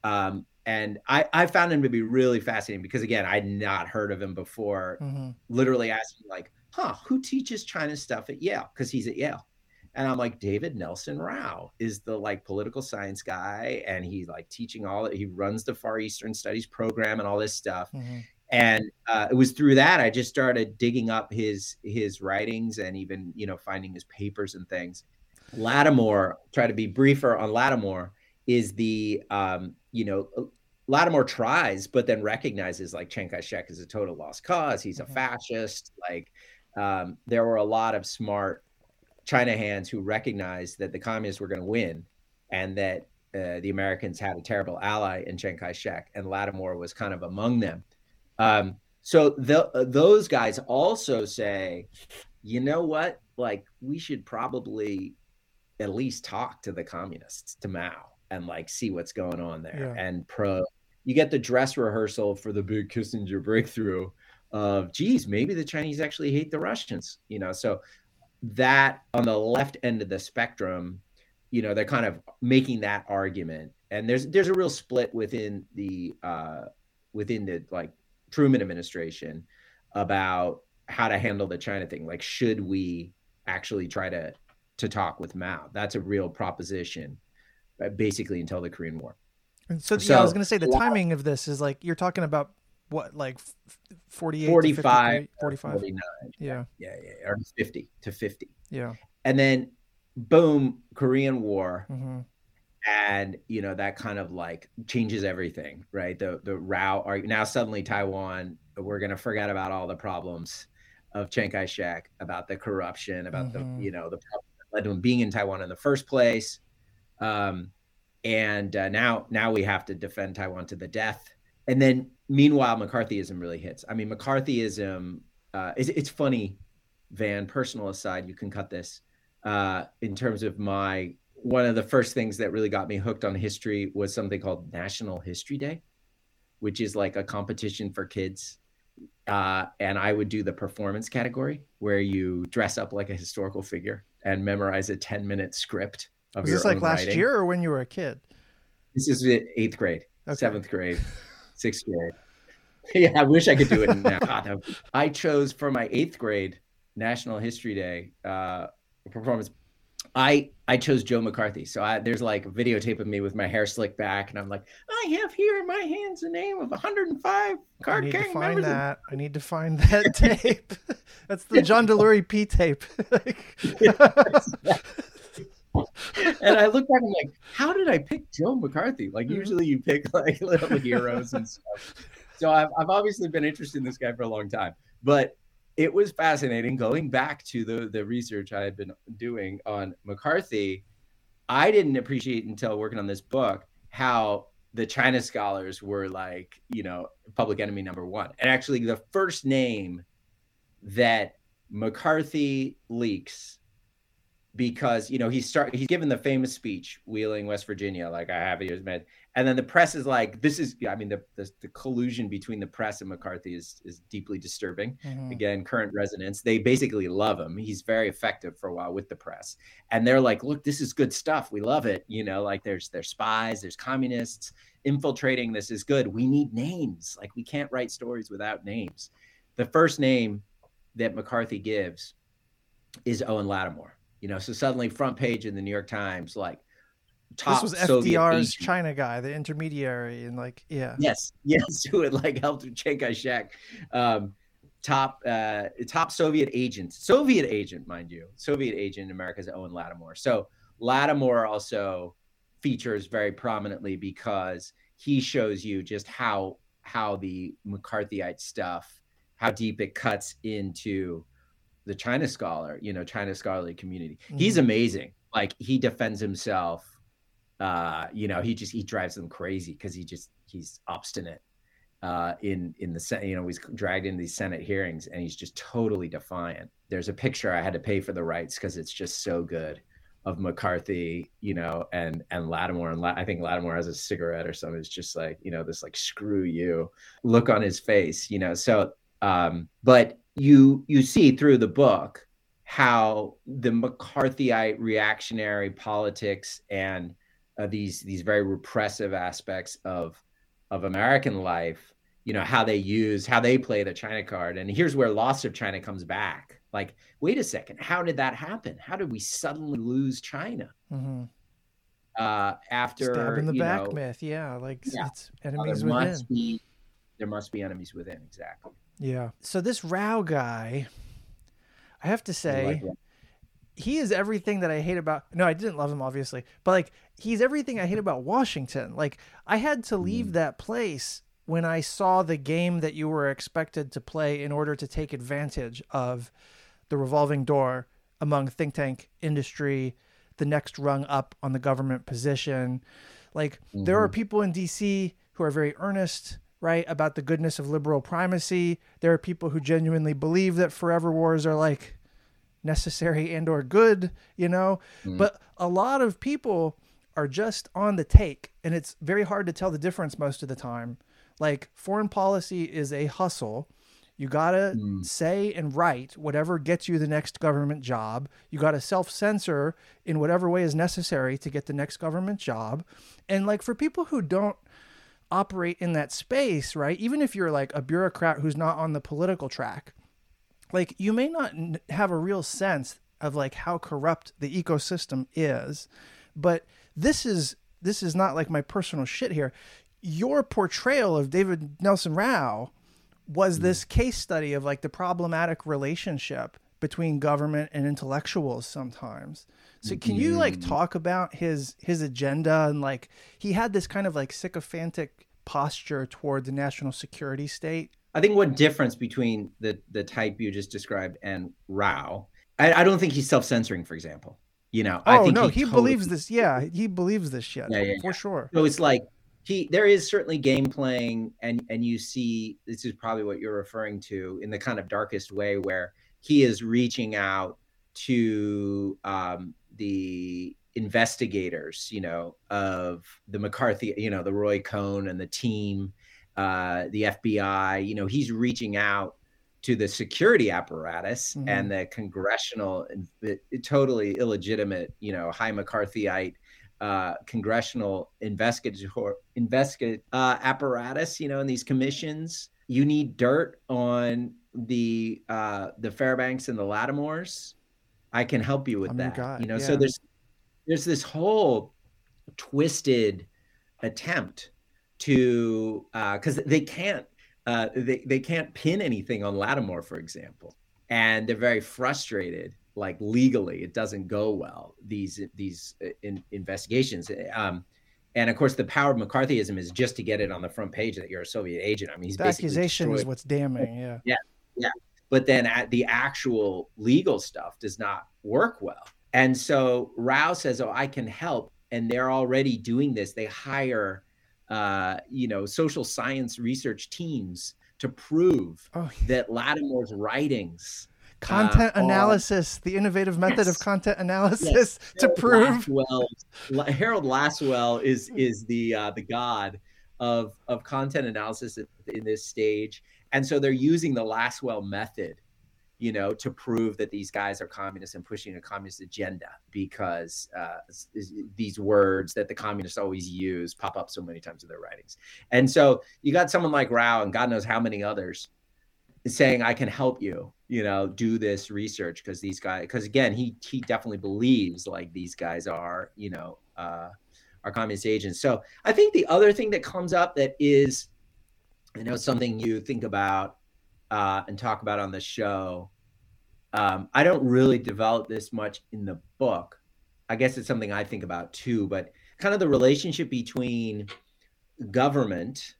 Um, and I, I found him to be really fascinating because again, I'd not heard of him before. Mm-hmm. Literally asking like, "Huh, who teaches China stuff at Yale?" Because he's at Yale. And I'm like, David Nelson Rowe is the like political science guy, and he's like teaching all. He runs the Far Eastern Studies program and all this stuff. Mm-hmm. And uh, it was through that I just started digging up his his writings and even you know finding his papers and things. Lattimore, try to be briefer on Lattimore, is the um, you know uh, Lattimore tries, but then recognizes like Chiang Kai-shek is a total lost cause. He's a mm-hmm. fascist. Like um, there were a lot of smart China hands who recognized that the communists were going to win and that uh, the Americans had a terrible ally in Chiang Kai shek, and Lattimore was kind of among them. Um, so the, uh, those guys also say, you know what? Like, we should probably at least talk to the communists, to Mao, and like see what's going on there. Yeah. And pro, you get the dress rehearsal for the big Kissinger breakthrough of, geez, maybe the Chinese actually hate the Russians, you know? So that on the left end of the spectrum, you know, they're kind of making that argument. And there's there's a real split within the uh, within the like Truman administration about how to handle the China thing. Like, should we actually try to to talk with Mao? That's a real proposition, uh, basically until the Korean War. And so, so yeah, I was going to say the timing of this is like you're talking about what like 48 45 45 49 yeah. yeah yeah or 50 to 50 yeah. And then boom korean war. Mm-hmm. and you know that kind of like changes everything right? The the row are now suddenly taiwan we're going to forget about all the problems of chiang kai-shek about the corruption about mm-hmm. the you know the problem that led to him being in taiwan in the first place. Um and uh, now now we have to defend taiwan to the death. And then meanwhile, McCarthyism really hits. I mean, McCarthyism, uh, it's, it's funny, Van, personal aside, you can cut this. Uh, in terms of my, one of the first things that really got me hooked on history was something called National History Day, which is like a competition for kids. Uh, and I would do the performance category where you dress up like a historical figure and memorize a 10 minute script of was your this like last writing. year or when you were a kid? This is eighth grade, okay. seventh grade (laughs) sixth grade. (laughs) yeah, I wish I could do it now. (laughs) God, I chose for my eighth grade National History Day uh, performance. I I chose Joe McCarthy. So I, there's like a videotape of me with my hair slicked back, and I'm like, I have here in my hands the name of 105 card I need to find that. I need to find that (laughs) tape. That's the John Delury P tape. (laughs) and I look back and I'm like, how did I pick Joe McCarthy? Like mm-hmm. usually you pick like little heroes and stuff. So I've, I've obviously been interested in this guy for a long time, but it was fascinating going back to the the research I had been doing on McCarthy. I didn't appreciate until working on this book how the China scholars were like, you know, public enemy number one. And actually, the first name that McCarthy leaks because you know he's start he's given the famous speech wheeling west virginia like i have years med and then the press is like this is i mean the, the, the collusion between the press and mccarthy is is deeply disturbing. Mm-hmm. again current resonance they basically love him. He's very effective for a while with the press. And they're like look this is good stuff. We love it. You know like there's there's spies there's communists infiltrating. This is good. We need names. Like we can't write stories without names. The first name that mccarthy gives is owen lattimore you know, so suddenly front page in the New York Times, like top this was FDR's China guy, the intermediary, and like yeah, yes, (laughs) yes, who had like helped with Chiang Kai-shek, um, top uh, top Soviet agent, Soviet agent, mind you, Soviet agent in America's Owen Lattimore. So Lattimore also features very prominently because he shows you just how how the McCarthyite stuff, how deep it cuts into the China scholar, you know, China scholarly community. Mm-hmm. He's amazing. Like he defends himself. Uh, you know, he just he drives them crazy because he just he's obstinate uh, in in the Senate. You know, he's dragged into these Senate hearings and he's just totally defiant. There's a picture I had to pay for the rights because it's just so good of McCarthy, you know, and and Lattimore, and La- I think Lattimore has a cigarette or something. It's just like you know this like screw you look on his face, you know. So, um, but you you see through the book how the McCarthyite reactionary politics and uh, these these very repressive aspects of of American life, you know, how they use how they play the China card, and here's where loss of China comes back like, wait a second, how did that happen? How did we suddenly lose China? Mm-hmm. Uh, after stab in the back know, myth, yeah, like yeah. it's enemies there within. Must be, there must be enemies within, exactly. Yeah. So this Rowe guy, I have to say, like he is everything that I hate about. No, I didn't love him, obviously, but like he's everything I hate about Washington. Like I had to leave mm. that place when I saw the game that you were expected to play in order to take advantage of the revolving door among think tank industry, the next rung up on the government position. Like mm-hmm. there are mm-hmm. people in DC who are very earnest, right, about the goodness of liberal primacy. There are people who genuinely believe that forever wars are like necessary and or good, you know? Mm-hmm. But a lot of people are just on the take and it's very hard to tell the difference most of the time. Like foreign policy is a hustle you got to mm. say and write whatever gets you the next government job. You got to self censor in whatever way is necessary to get the next government job. And like for people who don't operate in that space, right? Even if you're like a bureaucrat who's not on the political track, like you may not have a real sense of like how corrupt the ecosystem is. But this is this is not like my personal shit here. Your portrayal of David Nelson Rowe was hmm. this case study of like the problematic relationship between government and intellectuals sometimes. So can you like hmm. talk about his his agenda and like he had this kind of like sycophantic posture toward the national security state? I think one difference between the the type you just described and Rowe, I, I don't think he's self censoring, for example. You know, oh I think oh no, he, he totally... believes this. Yeah, he believes this shit yeah, yeah, for yeah. sure. So it's like he there is certainly game playing and and you see this is probably what you're referring to in the kind of darkest way where he is reaching out to um, the investigators you know of the mccarthy you know the roy cohn and the team uh, the fbi you know he's reaching out to the security apparatus mm-hmm. and the congressional totally illegitimate you know high mccarthyite uh, congressional investigator investigate uh, apparatus, you know, in these commissions. You need dirt on the uh, the Fairbanks and the Lattimores. I can help you with oh that. God, you know, yeah. so there's there's this whole twisted attempt to because uh, they can't uh, they they can't pin anything on Lattimore, for example, and they're very frustrated like legally it doesn't go well these these uh, in, investigations um, and of course the power of mccarthyism is just to get it on the front page that you're a soviet agent i mean he's the accusation is what's damning yeah yeah yeah but then at the actual legal stuff does not work well and so rowe says oh i can help and they're already doing this they hire uh, you know social science research teams to prove oh, yeah. that lattimore's writings content uh, analysis, the innovative method yes, of content analysis yes. to Harold prove. Lasswell, Harold Lasswell is is the uh, the god of of content analysis in this stage, and so they're using the Lasswell method, you know, to prove that these guys are communists and pushing a communist agenda because uh, these words that the communists always use pop up so many times in their writings, and so you got someone like Rowe and God knows how many others saying I can help you, you know, do this research because these guys, because again, he he definitely believes like these guys are, you know, uh, are communist agents. So I think the other thing that comes up that is, I know something you think about uh, and talk about on the show. Um, I don't really develop this much in the book. I guess it's something I think about too, but kind of the relationship between government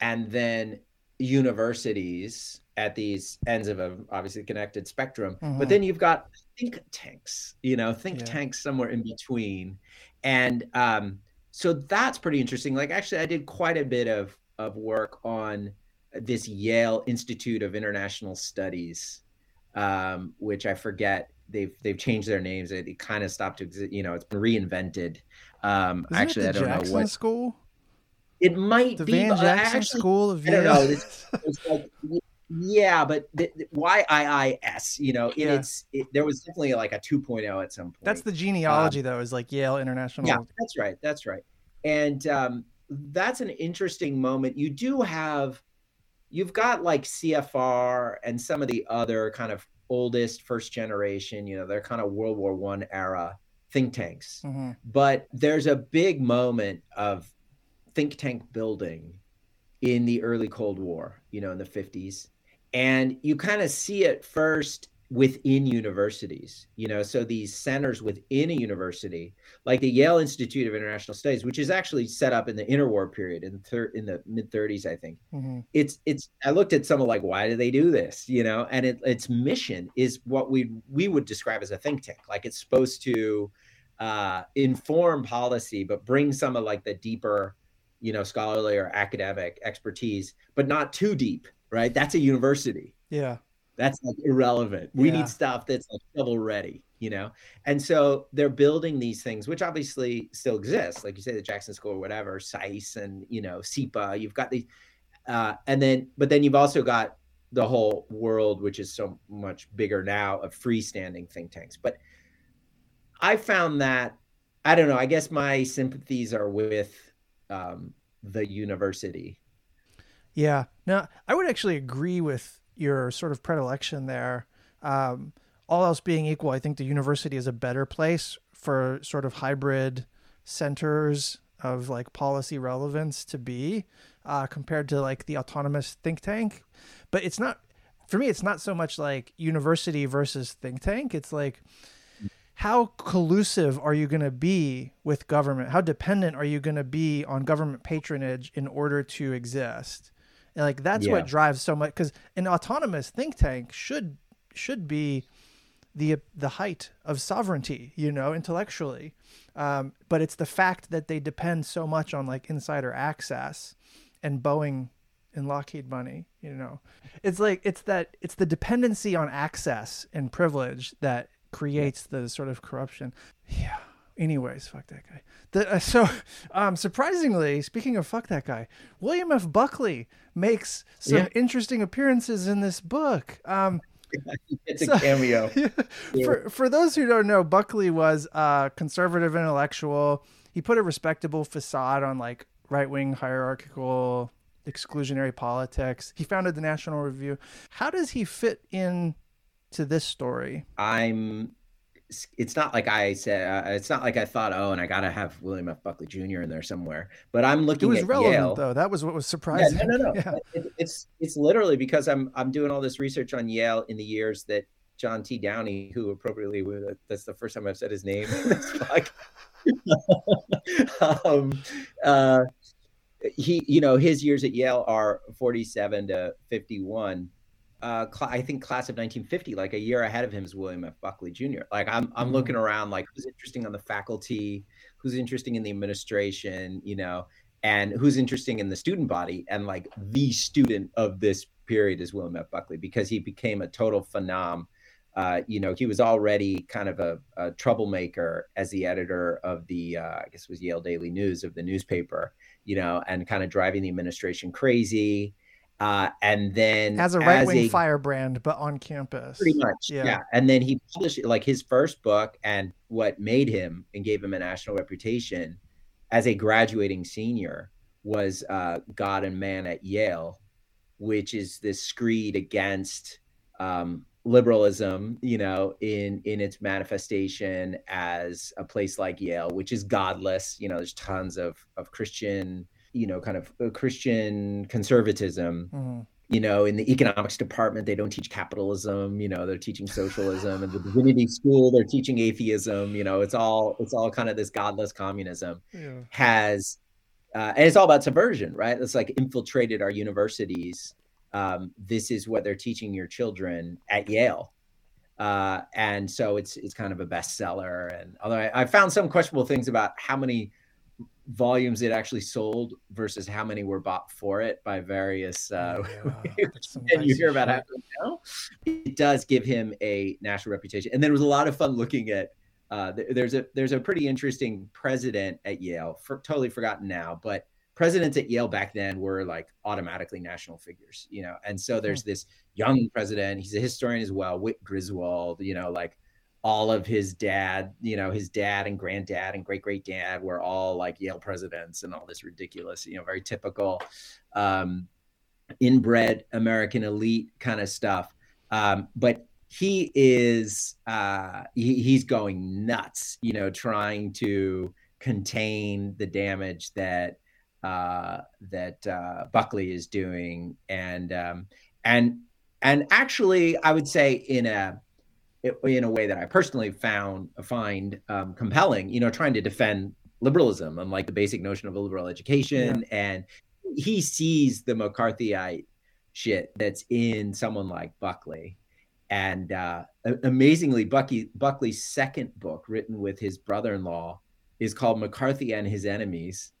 and then universities at these ends of a obviously connected spectrum mm-hmm. but then you've got think tanks you know think yeah. tanks somewhere in between and um, so that's pretty interesting like actually i did quite a bit of of work on this yale institute of international studies um, which i forget they've they've changed their names. It, it kind of stopped to exist. You know, it's been reinvented. Um, Isn't actually, it I don't Jackson know what School, it might the be. Van Jackson actually, School of I don't know. It's, (laughs) it's like, yeah, but the, the YIIS, you know, Yeah. it's it, there was definitely like a 2.0 at some point. That's the genealogy, though, is like Yale International. Yeah, that's right. That's right. And um, that's an interesting moment. You do have, you've got like CFR and some of the other kind of oldest first generation, you know, they're kind of World War One era think tanks. Mhm. But there's a big moment of think tank building in the early Cold War, you know, in the 50s. And you kind of see it first within universities, you know, so these centers within a university, like the Yale Institute of International Studies, which is actually set up in the interwar period in, thir- in the mid 30s, I think. Mhm. it's it's i looked at some of like why do they do this? You know and it, its mission is what we we would describe as a think tank. Like it's supposed to uh inform policy but bring some of like the deeper you know scholarly or academic expertise but not too deep right? That's a university. Yeah. That's like irrelevant. We Yeah. need stuff that's like shovel ready, you know? And so they're building these things, which obviously still exist. Like you say, the Jackson School or whatever, SAIS and, you know, SIPA, you've got the, uh, and then, but then you've also got the whole world, which is so much bigger now of freestanding think tanks. But I found that, I don't know, I guess my sympathies are with um, the university. Yeah. Now, I would actually agree with your sort of predilection there. Um, all else being equal, I think the university is a better place for sort of hybrid centers of like policy relevance to be uh, compared to like the autonomous think tank. But it's not, for me, it's not so much like university versus think tank. It's like, how collusive are you going to be with government? How dependent are you going to be on government patronage in order to exist? And like that's Yeah. what drives so much because an autonomous think tank should should be the the height of sovereignty, you know, intellectually. Um, but it's the fact that they depend so much on like insider access and Boeing and Lockheed money, you know. It's like it's that it's the dependency on access and privilege that creates the sort of corruption. Yeah. Anyways, fuck that guy. The, uh, so, (laughs) um, surprisingly, speaking of fuck that guy, William F. Buckley makes some Yeah. interesting appearances in this book. Um, (laughs) It's a So- cameo. (laughs) for for those who don't know, Buckley was a conservative intellectual. He put a respectable facade on like right wing hierarchical exclusionary politics. He founded the National Review. How does he fit in to this story? I'm. It's not like I said. Uh, it's not like I thought. Oh, and I gotta have William F. Buckley Jr. in there somewhere. But I'm looking. It was at relevant Yale. though. That was what was Yeah, surprising. no, no, no. (laughs) Yeah. It- it's it's literally because I'm I'm doing all this research on Yale in the years that John T. Downey, who appropriately that's the first time I've said his name. in this (laughs) podcast. (laughs) um, uh, he, you know, his years at Yale are 47 to 51. Uh, cl- I think class of 1950, like a year ahead of him is William F. Buckley Jr. Like I'm, I'm Mhm. looking around, like who's interesting on the faculty, who's interesting in the administration, you know, and who's interesting in the student body. And like the student of this period is William F. Buckley because he became a total phenom. Uh, you know, he was already kind of a, a troublemaker as the editor of the, uh, I guess it was Yale Daily News of the newspaper, you know, and kind of driving the administration crazy. Uh, and then As a right wing firebrand, but on campus. pretty much Yeah. yeah. and then he published like his first book and what made him and gave him a national reputation as a graduating senior was uh, god and man at yale which is this screed against um, liberalism you know in in its manifestation as a place like yale which is godless you know there's tons of of christian you know kind of uh, christian conservatism Mhm. you know, in the economics department, they don't teach capitalism. You know, they're teaching socialism. And the divinity school, they're teaching atheism. You know, it's all it's all kind of this godless communism Yeah. has, uh, and it's all about subversion, right? It's like infiltrated our universities. Um, this is what they're teaching your children at Yale. Uh, and so it's it's kind of a bestseller. And although I, I found some questionable things about how many volumes it actually sold versus how many were bought for it by various uh (laughs) yeah, (laughs) and you hear about how now. It does give him a national reputation. And there was a lot of fun looking at uh there's a there's a pretty interesting president at yale for, totally forgotten now but presidents at yale back then were like automatically national figures you know? And so there's this young president he's a historian as well whit griswold you know like all of his dad, you know, his dad and granddad and great great dad were all like Yale presidents and all this ridiculous, you know, very typical um, inbred American elite kind of stuff. Um, but he is uh, he, he's going nuts, you know, trying to contain the damage that uh, that uh, Buckley is doing, and um, and and actually, I would say in a in a way that I personally found find um, compelling. You know, trying to defend liberalism and like the basic notion of a liberal education, yeah. and he sees the McCarthyite shit that's in someone like Buckley. And uh, amazingly, Bucky Buckley's second book, written with his brother-in-law, is called McCarthy and His Enemies,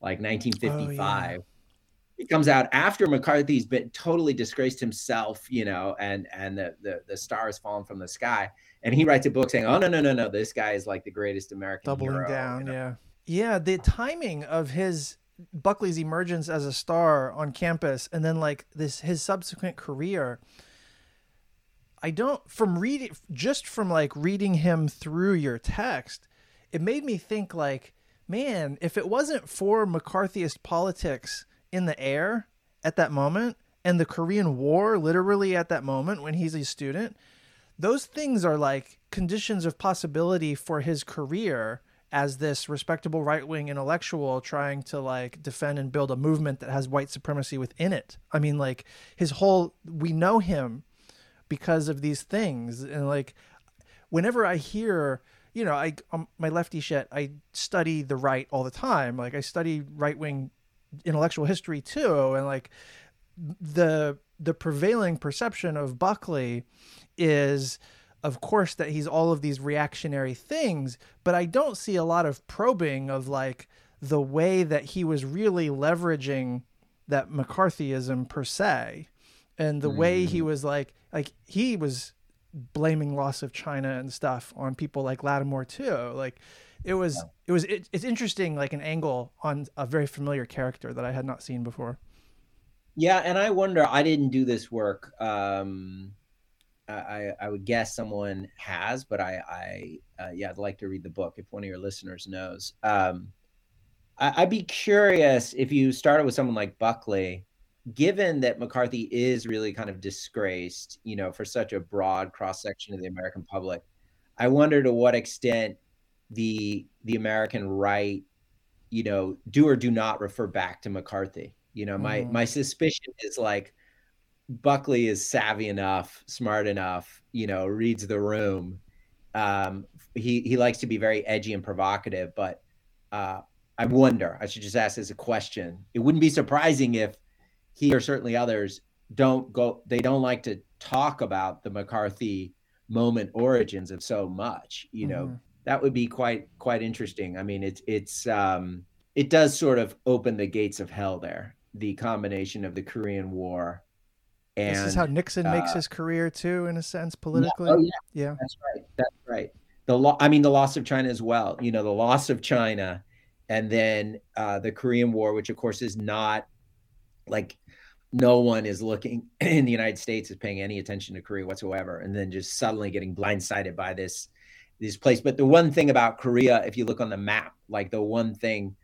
like 1955. Oh, yeah it comes out after McCarthy's been totally disgraced himself, you know, and and the the, the stars fallen from the sky, and he writes a book saying, "Oh no no no no, this guy is like the greatest American." Doubling hero, down, you know? yeah, yeah. The timing of his Buckley's emergence as a star on campus, and then like this his subsequent career. I don't from reading just from like reading him through your text, it made me think like, man, if it wasn't for McCarthyist politics in the air at that moment and the Korean War literally at that moment when he's a student, those things are like conditions of possibility for his career as this respectable right-wing intellectual trying to like defend and build a movement that has white supremacy within it. I mean like his whole we know him because of these things and like whenever I hear you know, I um, my lefty shit. I study the right all the time. Like I study right wing intellectual history too, and like the the prevailing perception of Buckley is of course that he's all of these reactionary things but i don't see a lot of probing of like the way that he was really leveraging that mccarthyism per se and the mm. way he mm. was like like he was blaming loss of china and stuff on people like lattimore too like it was yeah. it was it, it's interesting like an angle on a very familiar character that I had not seen before. Yeah, and I wonder. I didn't do this work. Um, I I would guess someone has, but I I uh, yeah, I'd like to read the book if one of your listeners knows. Um, I, I'd be curious if you started with someone like Buckley, given that McCarthy is really kind of disgraced, you know, for such a broad cross section of the American public. I wonder to what extent the the American right, you know, do or do not refer back to McCarthy. You know, my mm. my suspicion is like Buckley is savvy enough, smart enough, you know, reads the room. Um, he he likes to be very edgy and provocative, but uh, I wonder. I should just ask as a question. It wouldn't be surprising if he or certainly others don't go. They don't like to talk about the McCarthy moment origins of so much. You know, mm that would be quite quite interesting. I mean, it's it's um, it does sort of open the gates of hell there. The combination of the Korean War and this is how Nixon uh, makes his career too, in a sense, politically. Yeah, oh, yeah. yeah, that's right. That's right. The lo- I mean, the loss of China as well. You know, the loss of China, and then uh, the Korean War, which of course is not like no one is looking (clears throat) in the United States is paying any attention to Korea whatsoever, and then just suddenly getting blindsided by this these places. But the one thing about Korea, if you look on the map, like the one thing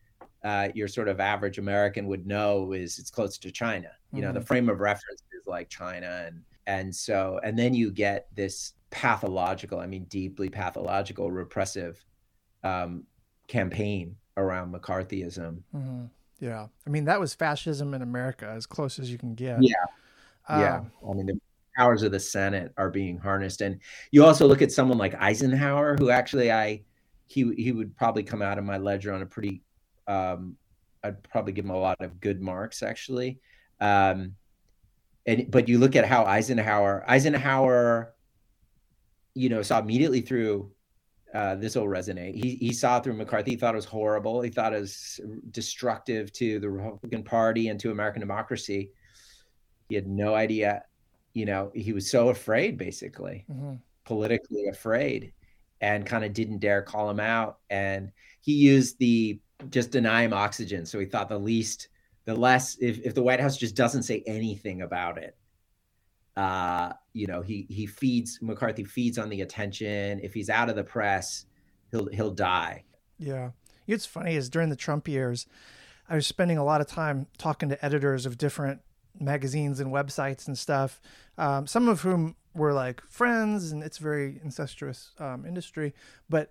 uh, your sort of average American would know is it's close to China. You mm-hmm. know, the mm-hmm. frame of reference is like China, and and so and then you get this pathological, I mean, deeply pathological, repressive um, campaign around McCarthyism. Mm-hmm. Yeah, I mean that was fascism in America, as close as you can get. Yeah, yeah. Um, I mean, the, powers of the Senate are being harnessed. And you also look at someone like Eisenhower, who actually I he he would probably come out of my ledger on a pretty um, I'd probably give him a lot of good marks actually. Um, and but you look at how Eisenhower Eisenhower, you know, saw immediately through uh, this will resonate. He he saw through McCarthy. He thought it was horrible. He thought it was destructive to the Republican Party and to American democracy. He had no idea. You know, he was so afraid, basically, mm-hmm. politically afraid, and kind of didn't dare call him out. And he used the just deny him oxygen. So he thought the least, the less, if if the White House just doesn't say anything about it, uh, you know, he he feeds McCarthy feeds on the attention. If he's out of the press, he'll he'll die. Yeah. It's funny is during the Trump years, I was spending a lot of time talking to editors of different magazines and websites and stuff. Um, some of whom were like friends, and it's a very incestuous um, industry. But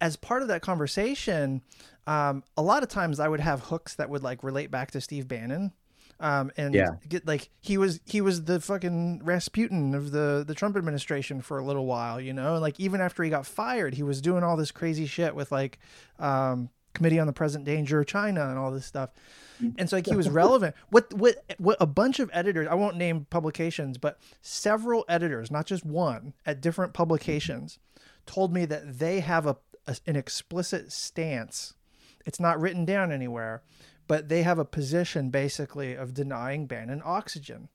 as part of that conversation, um, a lot of times I would have hooks that would like relate back to Steve Bannon um, and yeah. get like he was he was the fucking Rasputin of the the Trump administration for a little while, you know. Like even after he got fired, he was doing all this crazy shit with like um, Committee on the Present Danger of China and all this stuff. And so like he was relevant. (laughs) What what what a bunch of editors, I won't name publications, but several editors, not just one, at different publications told me that they have a, a an explicit stance. It's not written down anywhere but they have a position basically of denying Bannon oxygen.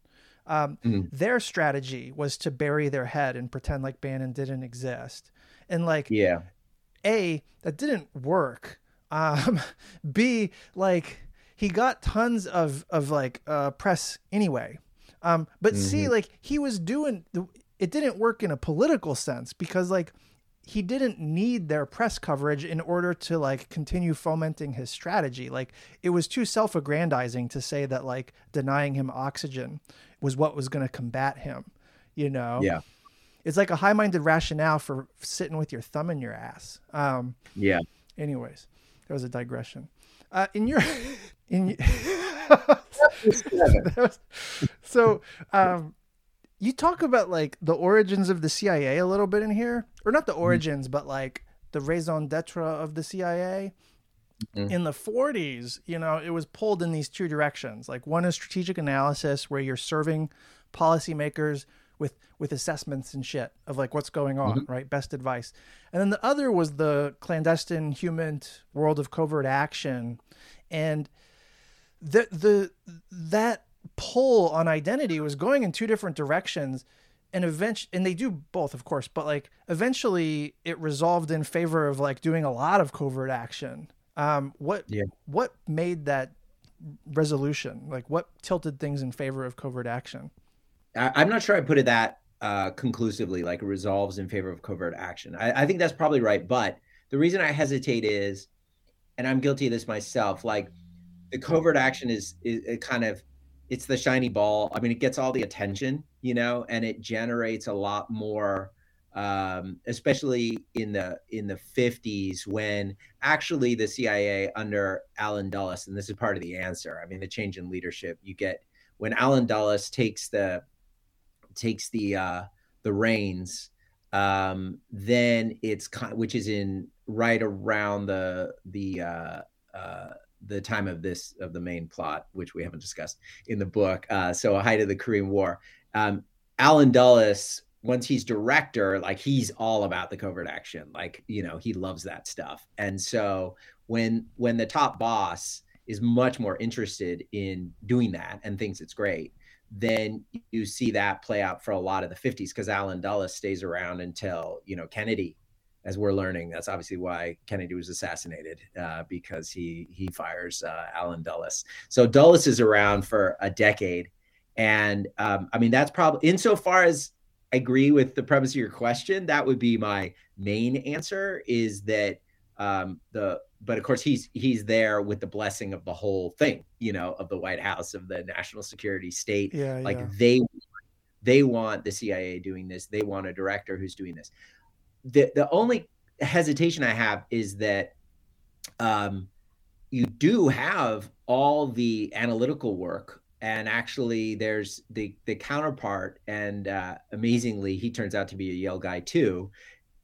Um, mm. Their strategy was to bury their head and pretend like Bannon didn't exist. And like, yeah, A, that didn't work. Um, (laughs) B, like, he got tons of, of like uh, press anyway. Um, but mm-hmm. C, like, he was doing, it didn't work in a political sense because, like, he didn't need their press coverage in order to like continue fomenting his strategy. Like it was too self-aggrandizing to say that like denying him oxygen was what was going to combat him, you know? Yeah. It's like a high-minded rationale for sitting with your thumb in your ass. Um, yeah. Anyways, there was a digression. Uh, in your, (laughs) in was, (laughs) so, um, you talk about like the origins of the CIA a little bit in here, or not the mm-hmm. origins, mm-hmm. but like the raison d'etre of the CIA. Mm-hmm. In the 40s, you know, it was pulled in these two directions. Like one is strategic analysis, where you're serving policymakers with with assessments and shit of like what's going on, mm-hmm. right? Best advice. And then the other was the clandestine human world of covert action, and the the that pull on identity was going in two different directions and eventually and they do both of course but like eventually it resolved in favor of like doing a lot of covert action um what yeah. what made that resolution like what tilted things in favor of covert action I, am not sure i put it that uh conclusively like resolves in favor of covert action I, I think that's probably right but the reason i hesitate is and i'm guilty of this myself like the covert action is, is kind of it's the shiny ball. I mean, it gets all the attention, you know, and it generates a lot more, um, especially in the in the 50s when actually the CIA under Allen Dulles, and this is part of the answer. I mean, the change in leadership you get when Allen Dulles takes the takes the uh, the reins, um, then it's which is in right around the the uh, uh, the time of this of the main plot, which we haven't discussed in the book. Uh, so, a height of the Korean War. Um, Allen Dulles, once he's director, like he's all about the covert action. Like you know, he loves that stuff. And so when when the top boss is much more interested in doing that and thinks it's great, then you see that play out for a lot of the 50s because Allen Dulles stays around until you know Kennedy as we're learning, that's obviously why Kennedy was assassinated uh, because he he fires uh, Allen Dulles. So Dulles is around for a decade, and um, I mean that's probably insofar as I agree with the premise of your question. That would be my main answer. Is that um, the but of course he's he's there with the blessing of the whole thing, you know, of the White House, of the national security state. Yeah, like yeah. they they want the CIA doing this. They want a director who's doing this the the only hesitation I have is that um, you do have all the analytical work, and actually, there's the the counterpart, and uh, amazingly, he turns out to be a Yale guy too.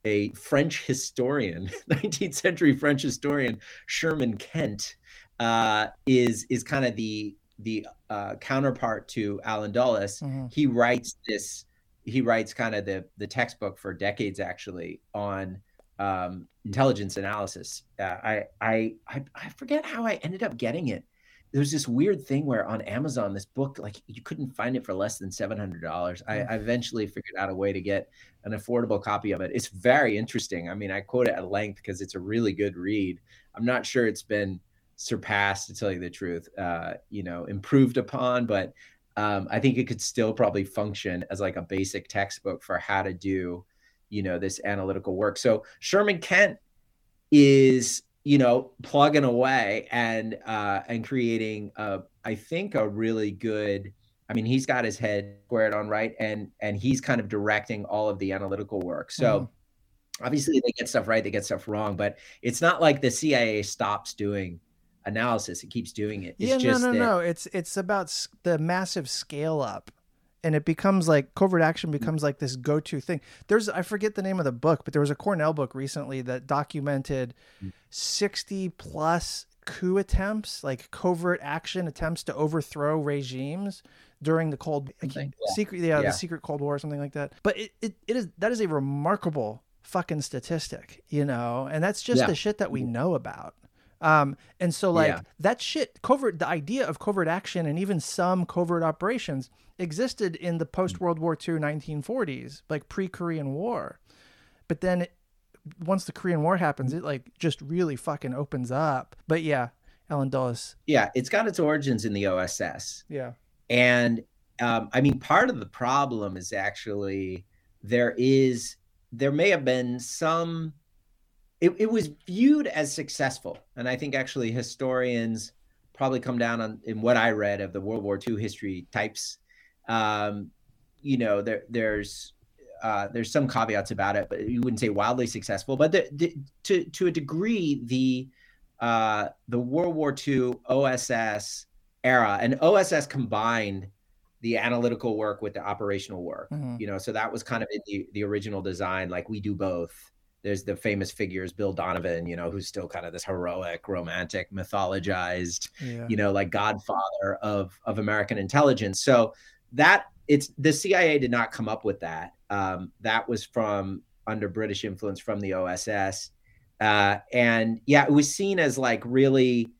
A French historian, (laughs) 19th century French historian, Sherman Kent, uh, is is kind of the the uh, counterpart to Allen Dulles. Mm-hmm. He writes this he writes kind of the the textbook for decades actually on um, intelligence analysis. Uh, I, I I I forget how I ended up getting it. There's this weird thing where on Amazon, this book like you couldn't find it for less than seven hundred dollars. I, I eventually figured out a way to get an affordable copy of it. It's very interesting. I mean, I quote it at length because it's a really good read. I'm not sure it's been surpassed to tell you the truth uh, you know improved upon but um, i think it could still probably function as like a basic textbook for how to do you know this analytical work so sherman kent is you know plugging away and uh and creating a i think a really good i mean he's got his head squared on right and and he's kind of directing all of the analytical work so mm-hmm. obviously they get stuff right they get stuff wrong but it's not like the cia stops doing analysis. It keeps doing it. It's yeah, no, no, that... no. It's it's about the massive scale up, and it becomes like covert action mm. becomes like this go to thing. There's I forget the name of the book, but there was a Cornell book recently that documented mm. sixty plus coup attempts, like covert action attempts to overthrow regimes during the cold yeah. secret yeah, yeah, the secret cold war or something like that but it, it, it is that is a remarkable fucking statistic you know and that's just yeah. the shit that we know about um, and so like yeah. that shit covert the idea of covert action and even some covert operations existed in the post World War II 1940s, like pre Korean War. But then it, once the Korean War happens, it like just really fucking opens up. But yeah, Allen Dulles. Yeah, it's got its origins in the OSS. Yeah. And um, I mean, part of the problem is actually there is there may have been some it, it was viewed as successful. And I think actually historians probably come down on in what I read of the World War II history types. Um, you know, there there's uh, there's some caveats about it, but you wouldn't say wildly successful. But the, the, to to a degree, the uh, the World War II OSS era and OSS combined the analytical work with the operational work. Mm-hmm. You know, so that was kind of in the the original design. Like we do both there's the famous figures bill donovan you know who's still kind of this heroic romantic mythologized yeah. you know like godfather of of american intelligence. So that it's the cia did not come up with that. Um, that was from under british influence from the oss uh, and yeah it was seen as like really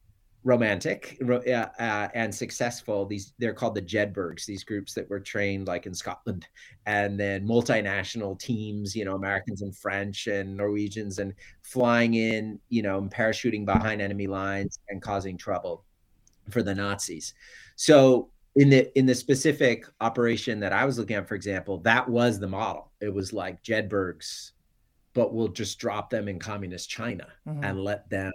romantic uh, uh, and successful. These they're called the jedburghs these groups that were trained like in scotland and then multinational teams you know americans and french and norwegians and flying in you know and parachuting behind enemy lines and causing trouble for the nazis. So in the in the specific operation that i was looking at for example that was the model. It was like jedburghs but we'll just drop them in communist china mm-hmm. and let them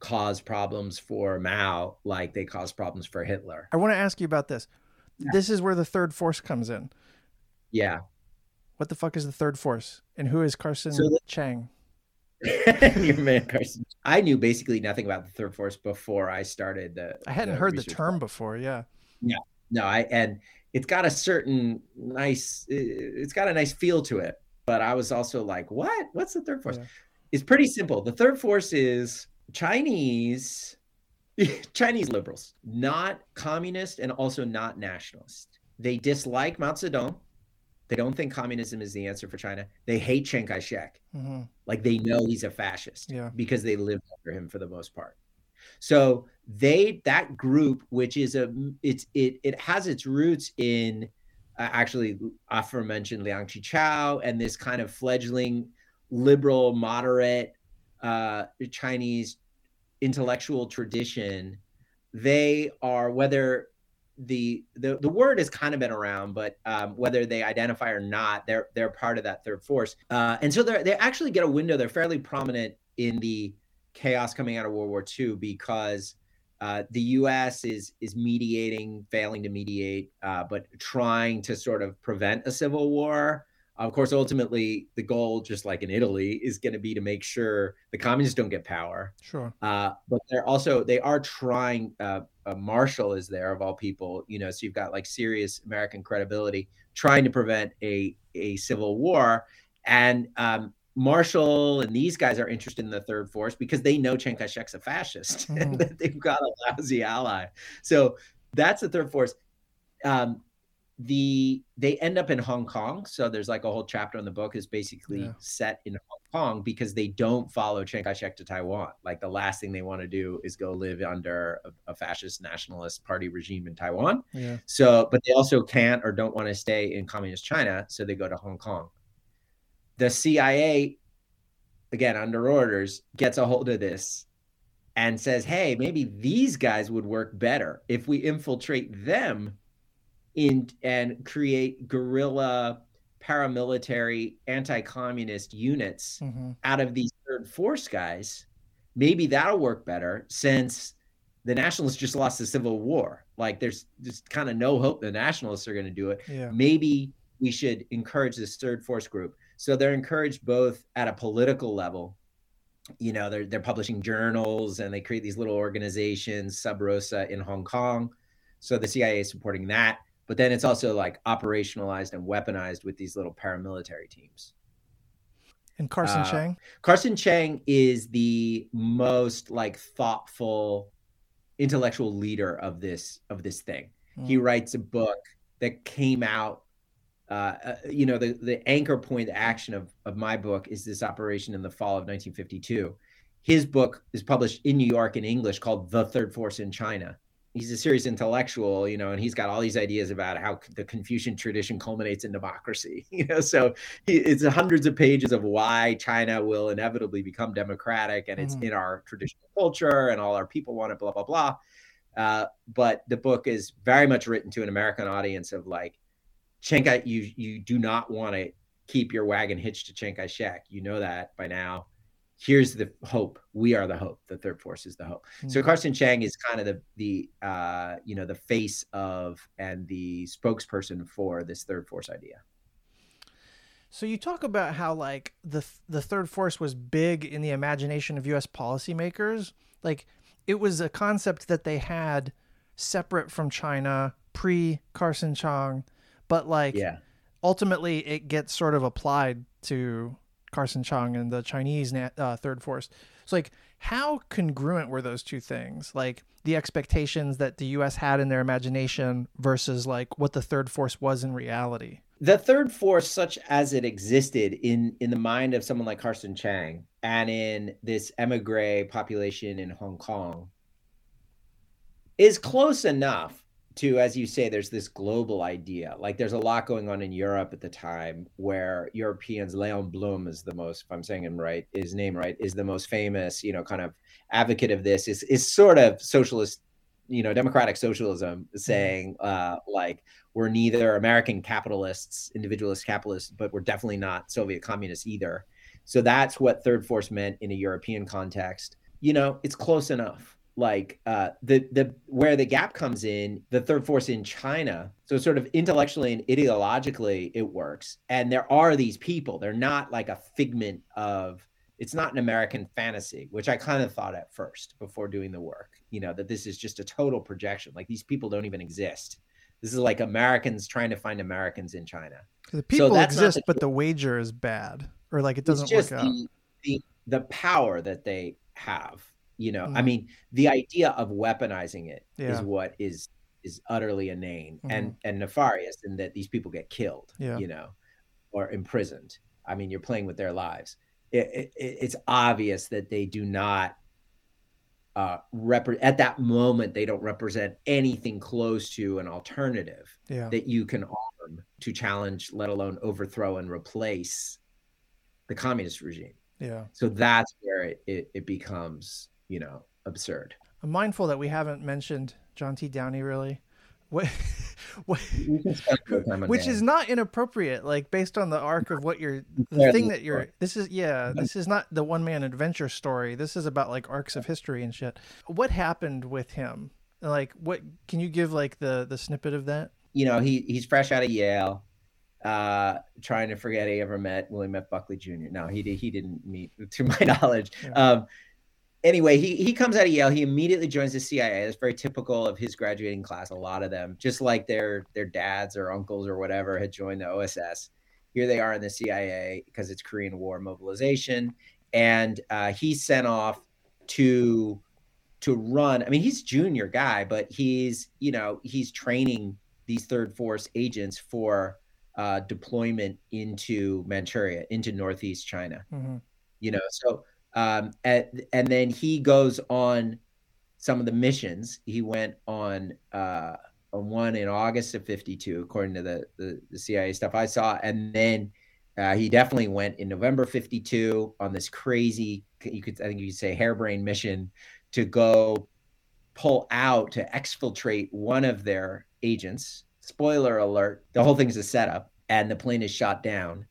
cause problems for Mao like they cause problems for Hitler. I want to ask you about this. Yeah. This is where the third force comes in. Yeah. What the fuck is the third force? And who is Carsun so the- Chang? (laughs) Your man Carsun. I knew basically nothing about the third force before I started the I hadn't the heard the term before, yeah. Yeah. No, I and it's got a certain nice it's got a nice feel to it. But I was also like, what? What's the third force? Yeah. It's pretty simple. The third force is Chinese (laughs) Chinese liberals, not communist and also not nationalist. They dislike Mao Zedong. They don't think communism is the answer for China. They hate Chiang Kai shek. Mm-hmm. Like they know he's a fascist yeah. because they lived under him for the most part. So they that group, which is a it's it it has its roots in uh, actually aforementioned Liang Qichao and this kind of fledgling liberal moderate uh, Chinese intellectual tradition, they are whether the the the word has kind of been around, but um, whether they identify or not, they're they're part of that third force, uh, and so they they actually get a window. They're fairly prominent in the chaos coming out of World War II because uh, the U.S. is is mediating, failing to mediate, uh, but trying to sort of prevent a civil war. Of course, ultimately, the goal, just like in Italy, is going to be to make sure the communists don't get power. Sure. Uh, but they're also they are trying. Uh, Marshall is there of all people, you know. So you've got like serious American credibility trying to prevent a a civil war, and um, Marshall and these guys are interested in the third force because they know Chiang Kai-shek's a fascist (laughs) mm-hmm. and that they've got a lousy ally. So that's the third force. Um, the they end up in Hong Kong. So there's like a whole chapter in the book is basically yeah. set in Hong Kong because they don't follow Chiang Kai-shek to Taiwan. Like the last thing they want to do is go live under a, a fascist nationalist party regime in Taiwan. Yeah. So, but they also can't or don't want to stay in communist China, so they go to Hong Kong. The CIA, again under orders, gets a hold of this and says, "Hey, maybe these guys would work better if we infiltrate them." In and create guerrilla paramilitary anti-communist units mm-hmm. out of these third force guys. Maybe that'll work better since the nationalists just lost the civil war. Like there's just kind of no hope the nationalists are going to do it. Yeah. maybe we should encourage this third force group. So they're encouraged both at a political level you know they're, they're publishing journals and they create these little organizations sub rosa in hong kong. So the cia is supporting that but then it's also like operationalized and weaponized with these little paramilitary teams. And Carsun uh, Chiang? Carsun Chang is the most like thoughtful intellectual leader of this of this thing. Mm. He writes a book that came out uh, uh, you know the the anchor point action of of my book is this operation in the fall of 1952 his book is published in new york in english called the third force in china he's a serious intellectual, you know, and he's got all these ideas about how the Confucian tradition culminates in democracy, (laughs) you know. So he, it's hundreds of pages of why China will inevitably become democratic, and it's mm-hmm. in our traditional culture, and all our people want it, blah blah blah. Uh, but the book is very much written to an American audience of like, Chiang Kai, you you do not want to keep your wagon hitched to Chiang Kai-shek. You know that by now here's the hope. We are the hope. The third force is the hope. Mm-hmm. so hmm. carsun chang is kind of the the uh you know the face of and the spokesperson for this third force idea. So you talk about how like the the third force was big in the imagination of US policymakers. Like it was a concept that they had separate from China pre Carsun chang but like yeah. ultimately it gets sort of applied to Carsun Chang and the Chinese uh, third force. So like how congruent were those two things? Like the expectations that the US had in their imagination versus like what the third force was in reality. The third force such as it existed in in the mind of someone like Carsun Chang and in this emigre population in Hong Kong is close enough to as you say there's this global idea. Like there's a lot going on in europe at the time where europeans leon blum is the most if i'm saying him right his name right is the most famous you know kind of advocate of this is is sort of socialist you know democratic socialism mm-hmm. saying uh like we're neither american capitalists individualist capitalists but we're definitely not soviet communists either. So that's what third force meant in a european context. You know it's close enough like uh, the the where the gap comes in the third force in China. So sort of intellectually and ideologically it works, and there are these people. They're not like a figment of. It's not an American fantasy, which I kind of thought at first before doing the work. You know that this is just a total projection. Like these people don't even exist. This is like Americans trying to find Americans in China. The people so exist, the, but the wager is bad, or like it doesn't work out. The, the, the power that they have you know mm-hmm. i mean the idea of weaponizing it yeah. is what is is utterly inane mm-hmm. and and nefarious in that these people get killed yeah. you know or imprisoned i mean you're playing with their lives it, it, it's obvious that they do not uh rep- at that moment they don't represent anything close to an alternative yeah. that you can arm to challenge let alone overthrow and replace the communist regime yeah so that's where it, it, it becomes you know, absurd. I'm mindful that we haven't mentioned John T. Downey really. What, (laughs) what which is not inappropriate, like based on the arc of what you're, the thing that you're. This is yeah, this is not the one man adventure story. This is about like arcs of history and shit. What happened with him? Like, what can you give like the the snippet of that? You know, he he's fresh out of Yale, uh, trying to forget he ever met William F. Buckley Jr. No, he he didn't meet, (laughs) to my knowledge. Yeah. Um, anyway, he he comes out of Yale. He immediately joins the CIA. That's very typical of his graduating class. A lot of them, just like their their dads or uncles or whatever, had joined the OSS. Here they are in the CIA because it's Korean War mobilization, and uh, he's sent off to to run. I mean, he's junior guy, but he's you know he's training these third force agents for uh, deployment into Manchuria, into northeast China. Mm-hmm. You know, so um, and, and then he goes on some of the missions. He went on uh, on one in August of '52, according to the, the, the CIA stuff I saw, and then uh, he definitely went in November '52 on this crazy, you could I think you could say harebrained mission to go pull out to exfiltrate one of their agents. Spoiler alert: the whole thing's a setup, and the plane is shot down.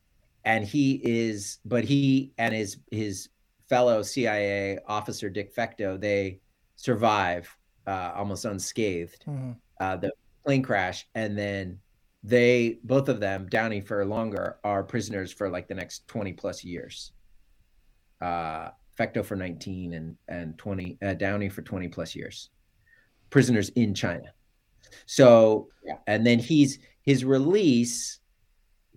And he is, but he and his his fellow CIA officer Dick Fecteau, they survive uh, almost unscathed mm-hmm. uh, the plane crash, and then they both of them Downey for longer are prisoners for like the next 20 plus years uh fecteau for 19 and and 20 uh, downey for 20 plus years prisoners in china so yeah. and then he's his release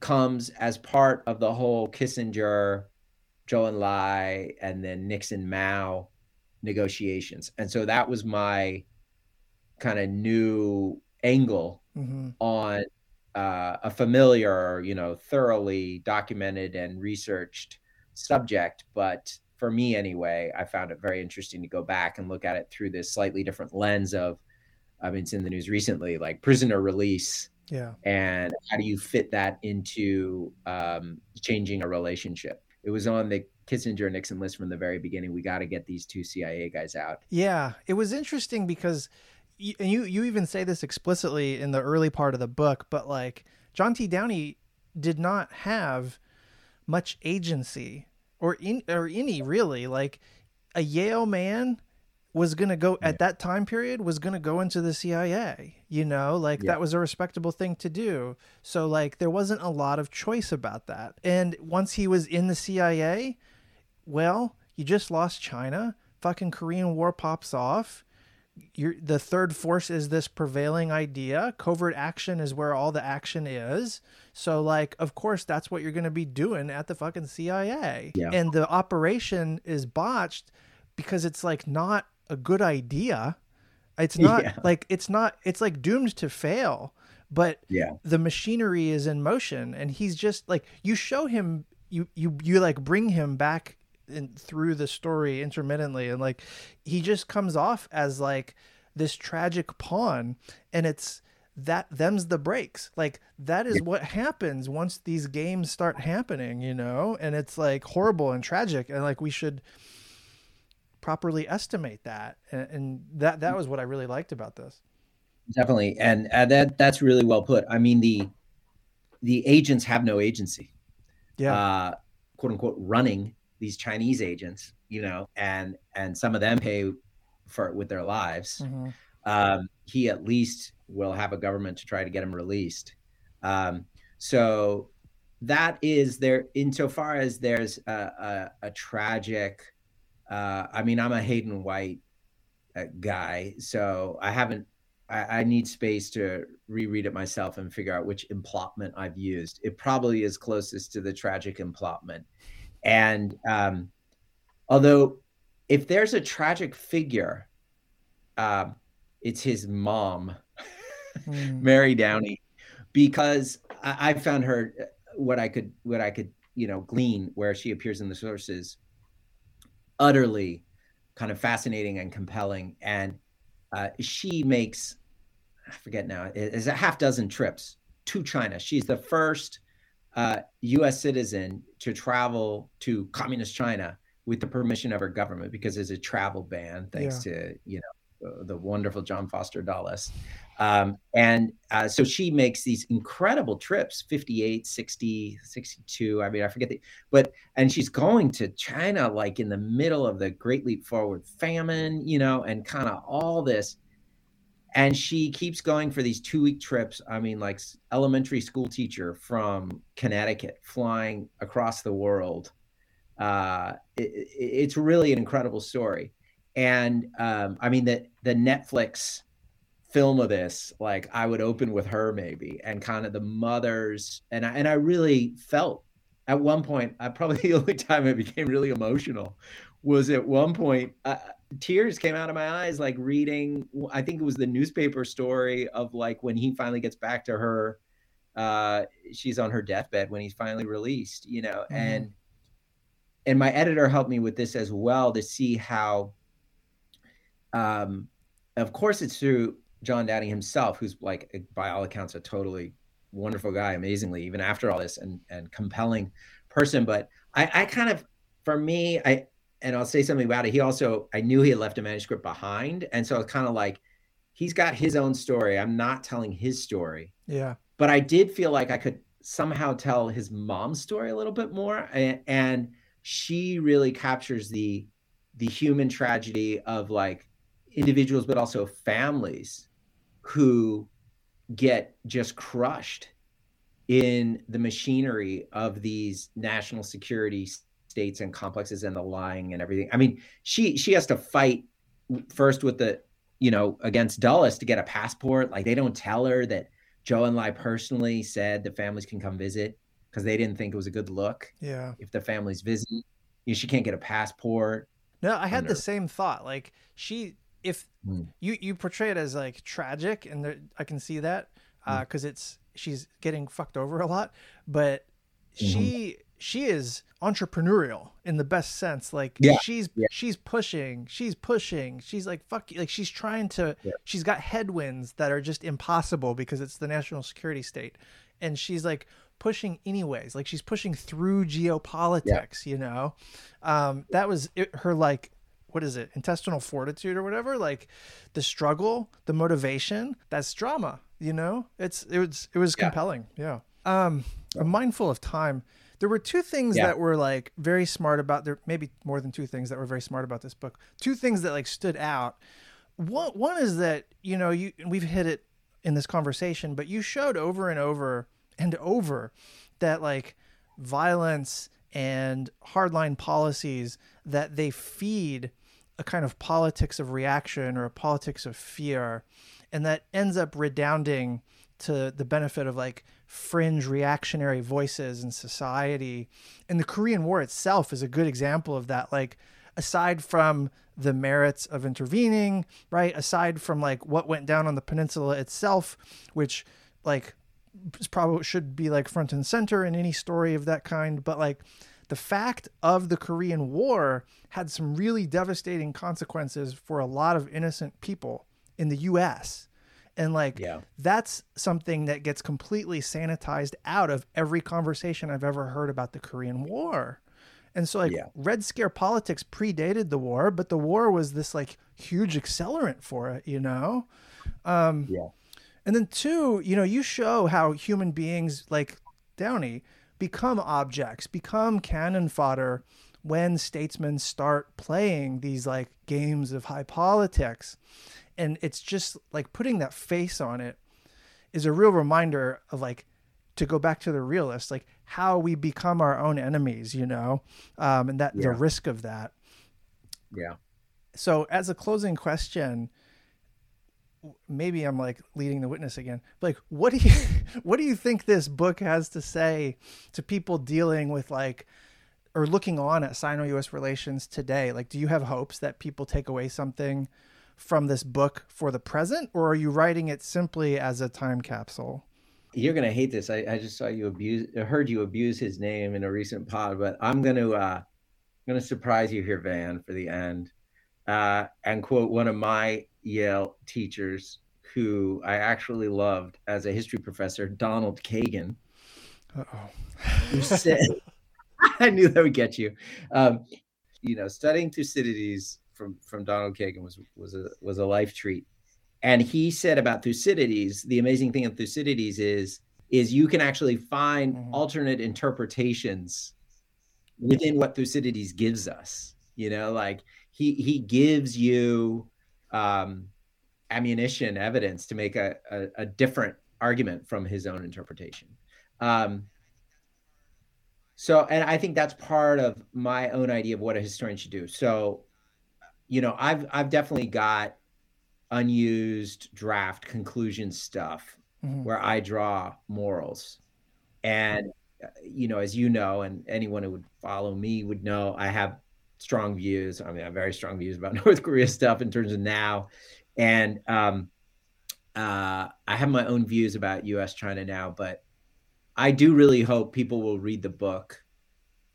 comes as part of the whole kissinger zhou enlai and then nixon mao negotiations and so that was my kind of new angle mm-hmm. on uh, a familiar, you know, thoroughly documented and researched subject, but for me anyway, I found it very interesting to go back and look at it through this slightly different lens of, I mean, it's in the news recently, like prisoner release. Yeah. And how do you fit that into um, changing a relationship? It was on the Kissinger Nixon list from the very beginning. We got to get these two CIA guys out. Yeah. It was interesting because and you you even say this explicitly in the early part of the book, but like John T. Downey did not have much agency or in or any really like a Yale man was going to go yeah. at that time period was going to go into the CIA, you know, like yeah. that was a respectable thing to do. So like there wasn't a lot of choice about that. And once he was in the CIA, well, you just lost China, fucking Korean War pops off you're, the third force is this prevailing idea. Covert action is where all the action is. So, like, of course, that's what you're going to be doing at the fucking CIA. Yeah. And the operation is botched because it's like not a good idea. It's (laughs) not yeah. like it's not. It's like doomed to fail. But yeah, the machinery is in motion, and he's just like you show him. You you you like bring him back in, through the story intermittently and like he just comes off as like this tragic pawn and it's that them's the breaks like that is what happens once these games start happening you know and it's like horrible and tragic and like we should properly estimate that and, and that that was what i really liked about this definitely and uh, that that's really well put i mean the the agents have no agency yeah uh, quote unquote running these Chinese agents, you know, and and some of them pay for it with their lives. Mm-hmm. Um, he at least will have a government to try to get him released. Um, so that is there. Insofar as there's a, a, a tragic, uh, I mean, I'm a Hayden White uh, guy, so I haven't. I, I need space to reread it myself and figure out which emplotment I've used. It probably is closest to the tragic emplotment and um, although, if there's a tragic figure, uh, it's his mom, mm. (laughs) Mary Downey, because I, I found her uh, what I could what I could you know glean where she appears in the sources utterly kind of fascinating and compelling and uh, she makes i forget now is a half dozen trips to china she's the first uh, U.S. citizen to travel to communist China with the permission of her government because there's a travel ban thanks yeah. to you know the wonderful John Foster Dulles. Um, and uh, so she makes these incredible trips 58 60 62 i mean i forget the but and she's going to china like in the middle of the great leap forward famine you know and kind of all this. And she keeps going for these two week trips i mean like elementary school teacher from connecticut flying across the world. Uh, it, it's really an incredible story. And um, i mean the the netflix film of this like i would open with her maybe and kind of the mothers and I, and I really felt at one point i probably (laughs) the only time i became really emotional was at one point uh, tears came out of my eyes like reading i think it was the newspaper story of like when he finally gets back to her uh she's on her deathbed when he's finally released you know mm-hmm. and and my editor helped me with this as well to see how um of course it's through john downey himself who's like by all accounts a totally wonderful guy amazingly even after all this and and compelling person but i i kind of for me i and I'll say something about it. He also, I knew he had left a manuscript behind. And so it's kind of like, he's got his own story. I'm not telling his story. Yeah. But I did feel like I could somehow tell his mom's story a little bit more. And, and she really captures the, the human tragedy of like individuals, but also families who get just crushed in the machinery of these national security states and complexes and the lying and everything. I mean, she she has to fight first with the you know against Dulles to get a passport. Like they don't tell her that Zhou Enlai personally said the families can come visit because they didn't think it was a good look. Yeah, if the families visit, you know, she can't get a passport. No, I had the same thought. Like she, if hmm. you you portray it as like tragic, and there, I can see that because uh, it's she's getting fucked over a lot, but mm-hmm. she she is entrepreneurial in the best sense like yeah, she's yeah. she's pushing she's pushing she's like fuck you like she's trying to yeah. she's got headwinds that are just impossible because it's the national security state and she's like pushing anyways like she's pushing through geopolitics you know um that was it, her like what is it? Intestinal fortitude or whatever? Like the struggle the motivation that's drama you know? It's it was it was compelling yeah. Um i'm mindful of time. There were two things yeah. that were like very smart about there maybe more than two things that were very smart about this book. Two things that like stood out. One one is that you know you we've hit it in this conversation but you showed over and over and over that like violence and hardline policies that they feed a kind of politics of reaction or a politics of fear and that ends up redounding to the benefit of like fringe reactionary voices in society. And the Korean War itself is a good example of that. Like, aside from the merits of intervening, right? Aside from like what went down on the peninsula itself, which like probably should be like front and center in any story of that kind, but like the fact of the Korean War had some really devastating consequences for a lot of innocent people in the US and like yeah. that's something that gets completely sanitized out of every conversation I've ever heard about the Korean War. And so like yeah. Red Scare politics predated the war, but the war was this like huge accelerant for it, you know? Um Yeah. And then two, you know, you show how human beings like Downey become objects, become cannon fodder when statesmen start playing these like games of high politics. And it's just like putting that face on it is a real reminder of like to go back to the realist like how we become our own enemies you know? Um, and that yeah. the risk of that. Yeah. So as a closing question maybe i'm like leading the witness again like what do you (laughs) what do you think this book has to say to people dealing with like or looking on at sino-us relations today like do you have hopes that people take away something from this book for the present, or are you writing it simply as a time capsule? You're gonna hate this. I, I just saw you abuse, heard you abuse his name in a recent pod, but I'm gonna, uh, I'm gonna surprise you here, Van, for the end, uh, and quote one of my Yale teachers who I actually loved as a history professor, Donald Kagan, who said, (laughs) (laughs) "I knew that would get you." Um, you know, studying Thucydides from from Donald Kagan was was a was a life treat. And he said about Thucydides, the amazing thing of Thucydides is is you can actually find mm-hmm. alternate interpretations within what Thucydides gives us. You know, like he he gives you um, ammunition, evidence to make a, a, a different argument from his own interpretation. Um, so, and I think that's part of my own idea of what a historian should do. So, you know, I've I've definitely got unused draft conclusion stuff mm-hmm. where I draw morals. And uh, you know, as you know, and anyone who would follow me would know, I have strong views. I mean, I have very strong views about (laughs) North Korea stuff in terms of now, and um, uh, I have my own views about U.S. China now. But I do really hope people will read the book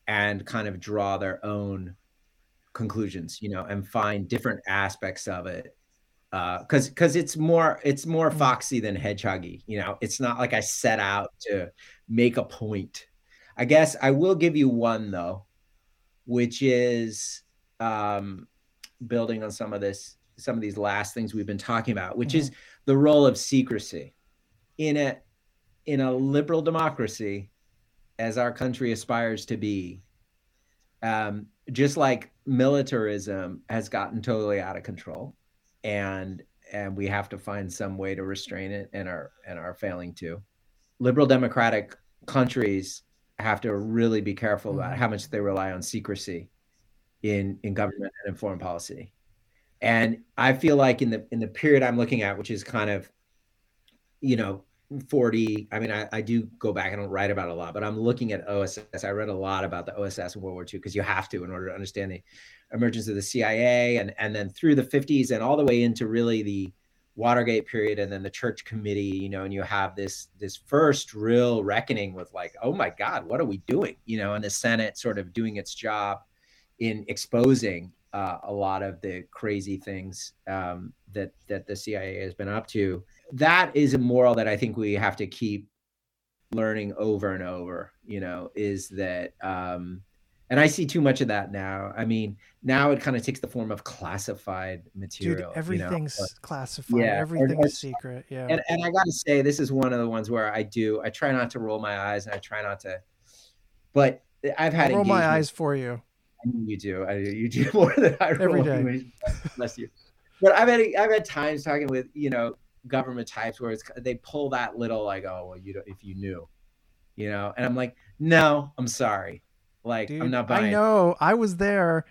and kind of draw their own conclusions, you know, and find different aspects of it because uh, because it's more it's more mm. foxy than hedgehoggy you know it's not like i set out to make a point i guess i will give you one though which is um, building on some of this some of these last things we've been talking about which mm-hmm. is the role of secrecy in a in a liberal democracy as our country aspires to be um, just like militarism has gotten totally out of control and and we have to find some way to restrain it and are and are failing to liberal democratic countries have to really be careful about mm-hmm. how much they rely on secrecy in in government and in foreign policy and i feel like in the in the period i'm looking at which is kind of you know 40 i mean i, I do go back and don't write about a lot but i'm looking at oss i read a lot about the oss in world war ii because you have to in order to understand the emergence of the cia and and then through the 50s and all the way into really the watergate period and then the church committee you know and you have this this first real reckoning with like oh my god what are we doing? You know and the senate sort of doing its job in exposing uh, a lot of the crazy things um, that that the cia has been up to. That is a moral that i think we have to keep learning over and over you know is that um, and I see too much of that now. I mean, now it kind of takes the form of classified material. Dude, everything's you know? classified. Yeah, everything is secret. Yeah. And, and I got to say, this is one of the ones where I do. I try not to roll my eyes, and I try not to. But I've had I'll roll my eyes for you. You do. I, you do (laughs) more than I roll. Every day. Bless you. But I've had I've had times talking with you know government types where it's they pull that little like oh well you don't if you knew, you know, and I'm like no I'm sorry like Dude, I'm not buying. I know. I was there.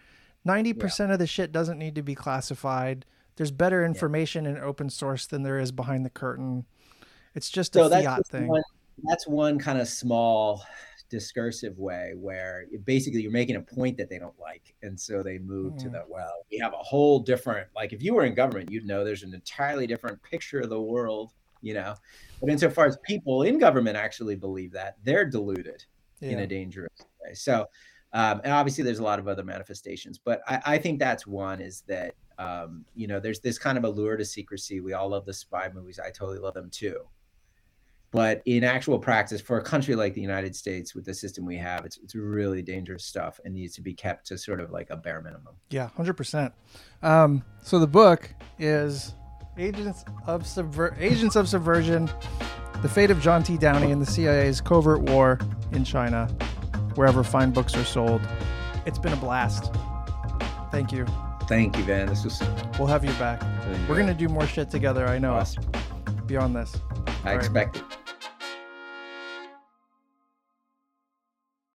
Ninety yeah. percent of the shit doesn't need to be classified. There's better information yeah. in open source than there is behind the curtain. It's just so a fiat thing. One, that's one kind of small discursive way where basically you're making a point that they don't like and so they move mm. to the well we have a whole different like if you were in government you'd know there's an entirely different picture of the world you know but insofar as people in government actually believe that they're deluded yeah. in a dangerous way. So, um, and obviously there's a lot of other manifestations, but I, I think that's one is that, um, you know, there's this kind of allure to secrecy. We all love the spy movies. I totally love them too. But in actual practice, for a country like the United States, with the system we have, it's, it's really dangerous stuff and needs to be kept to sort of like a bare minimum. Yeah, 100%. Um, so the book is Agents of Subver- Agents of Subversion the Fate of John T. Downey and the CIA's Covert War in China, wherever fine books are sold. It's been a blast. Thank you. Thank you, Van. This was. We'll have you back. We're going to do more shit together, I know. Awesome. Beyond this. I All expect right. it.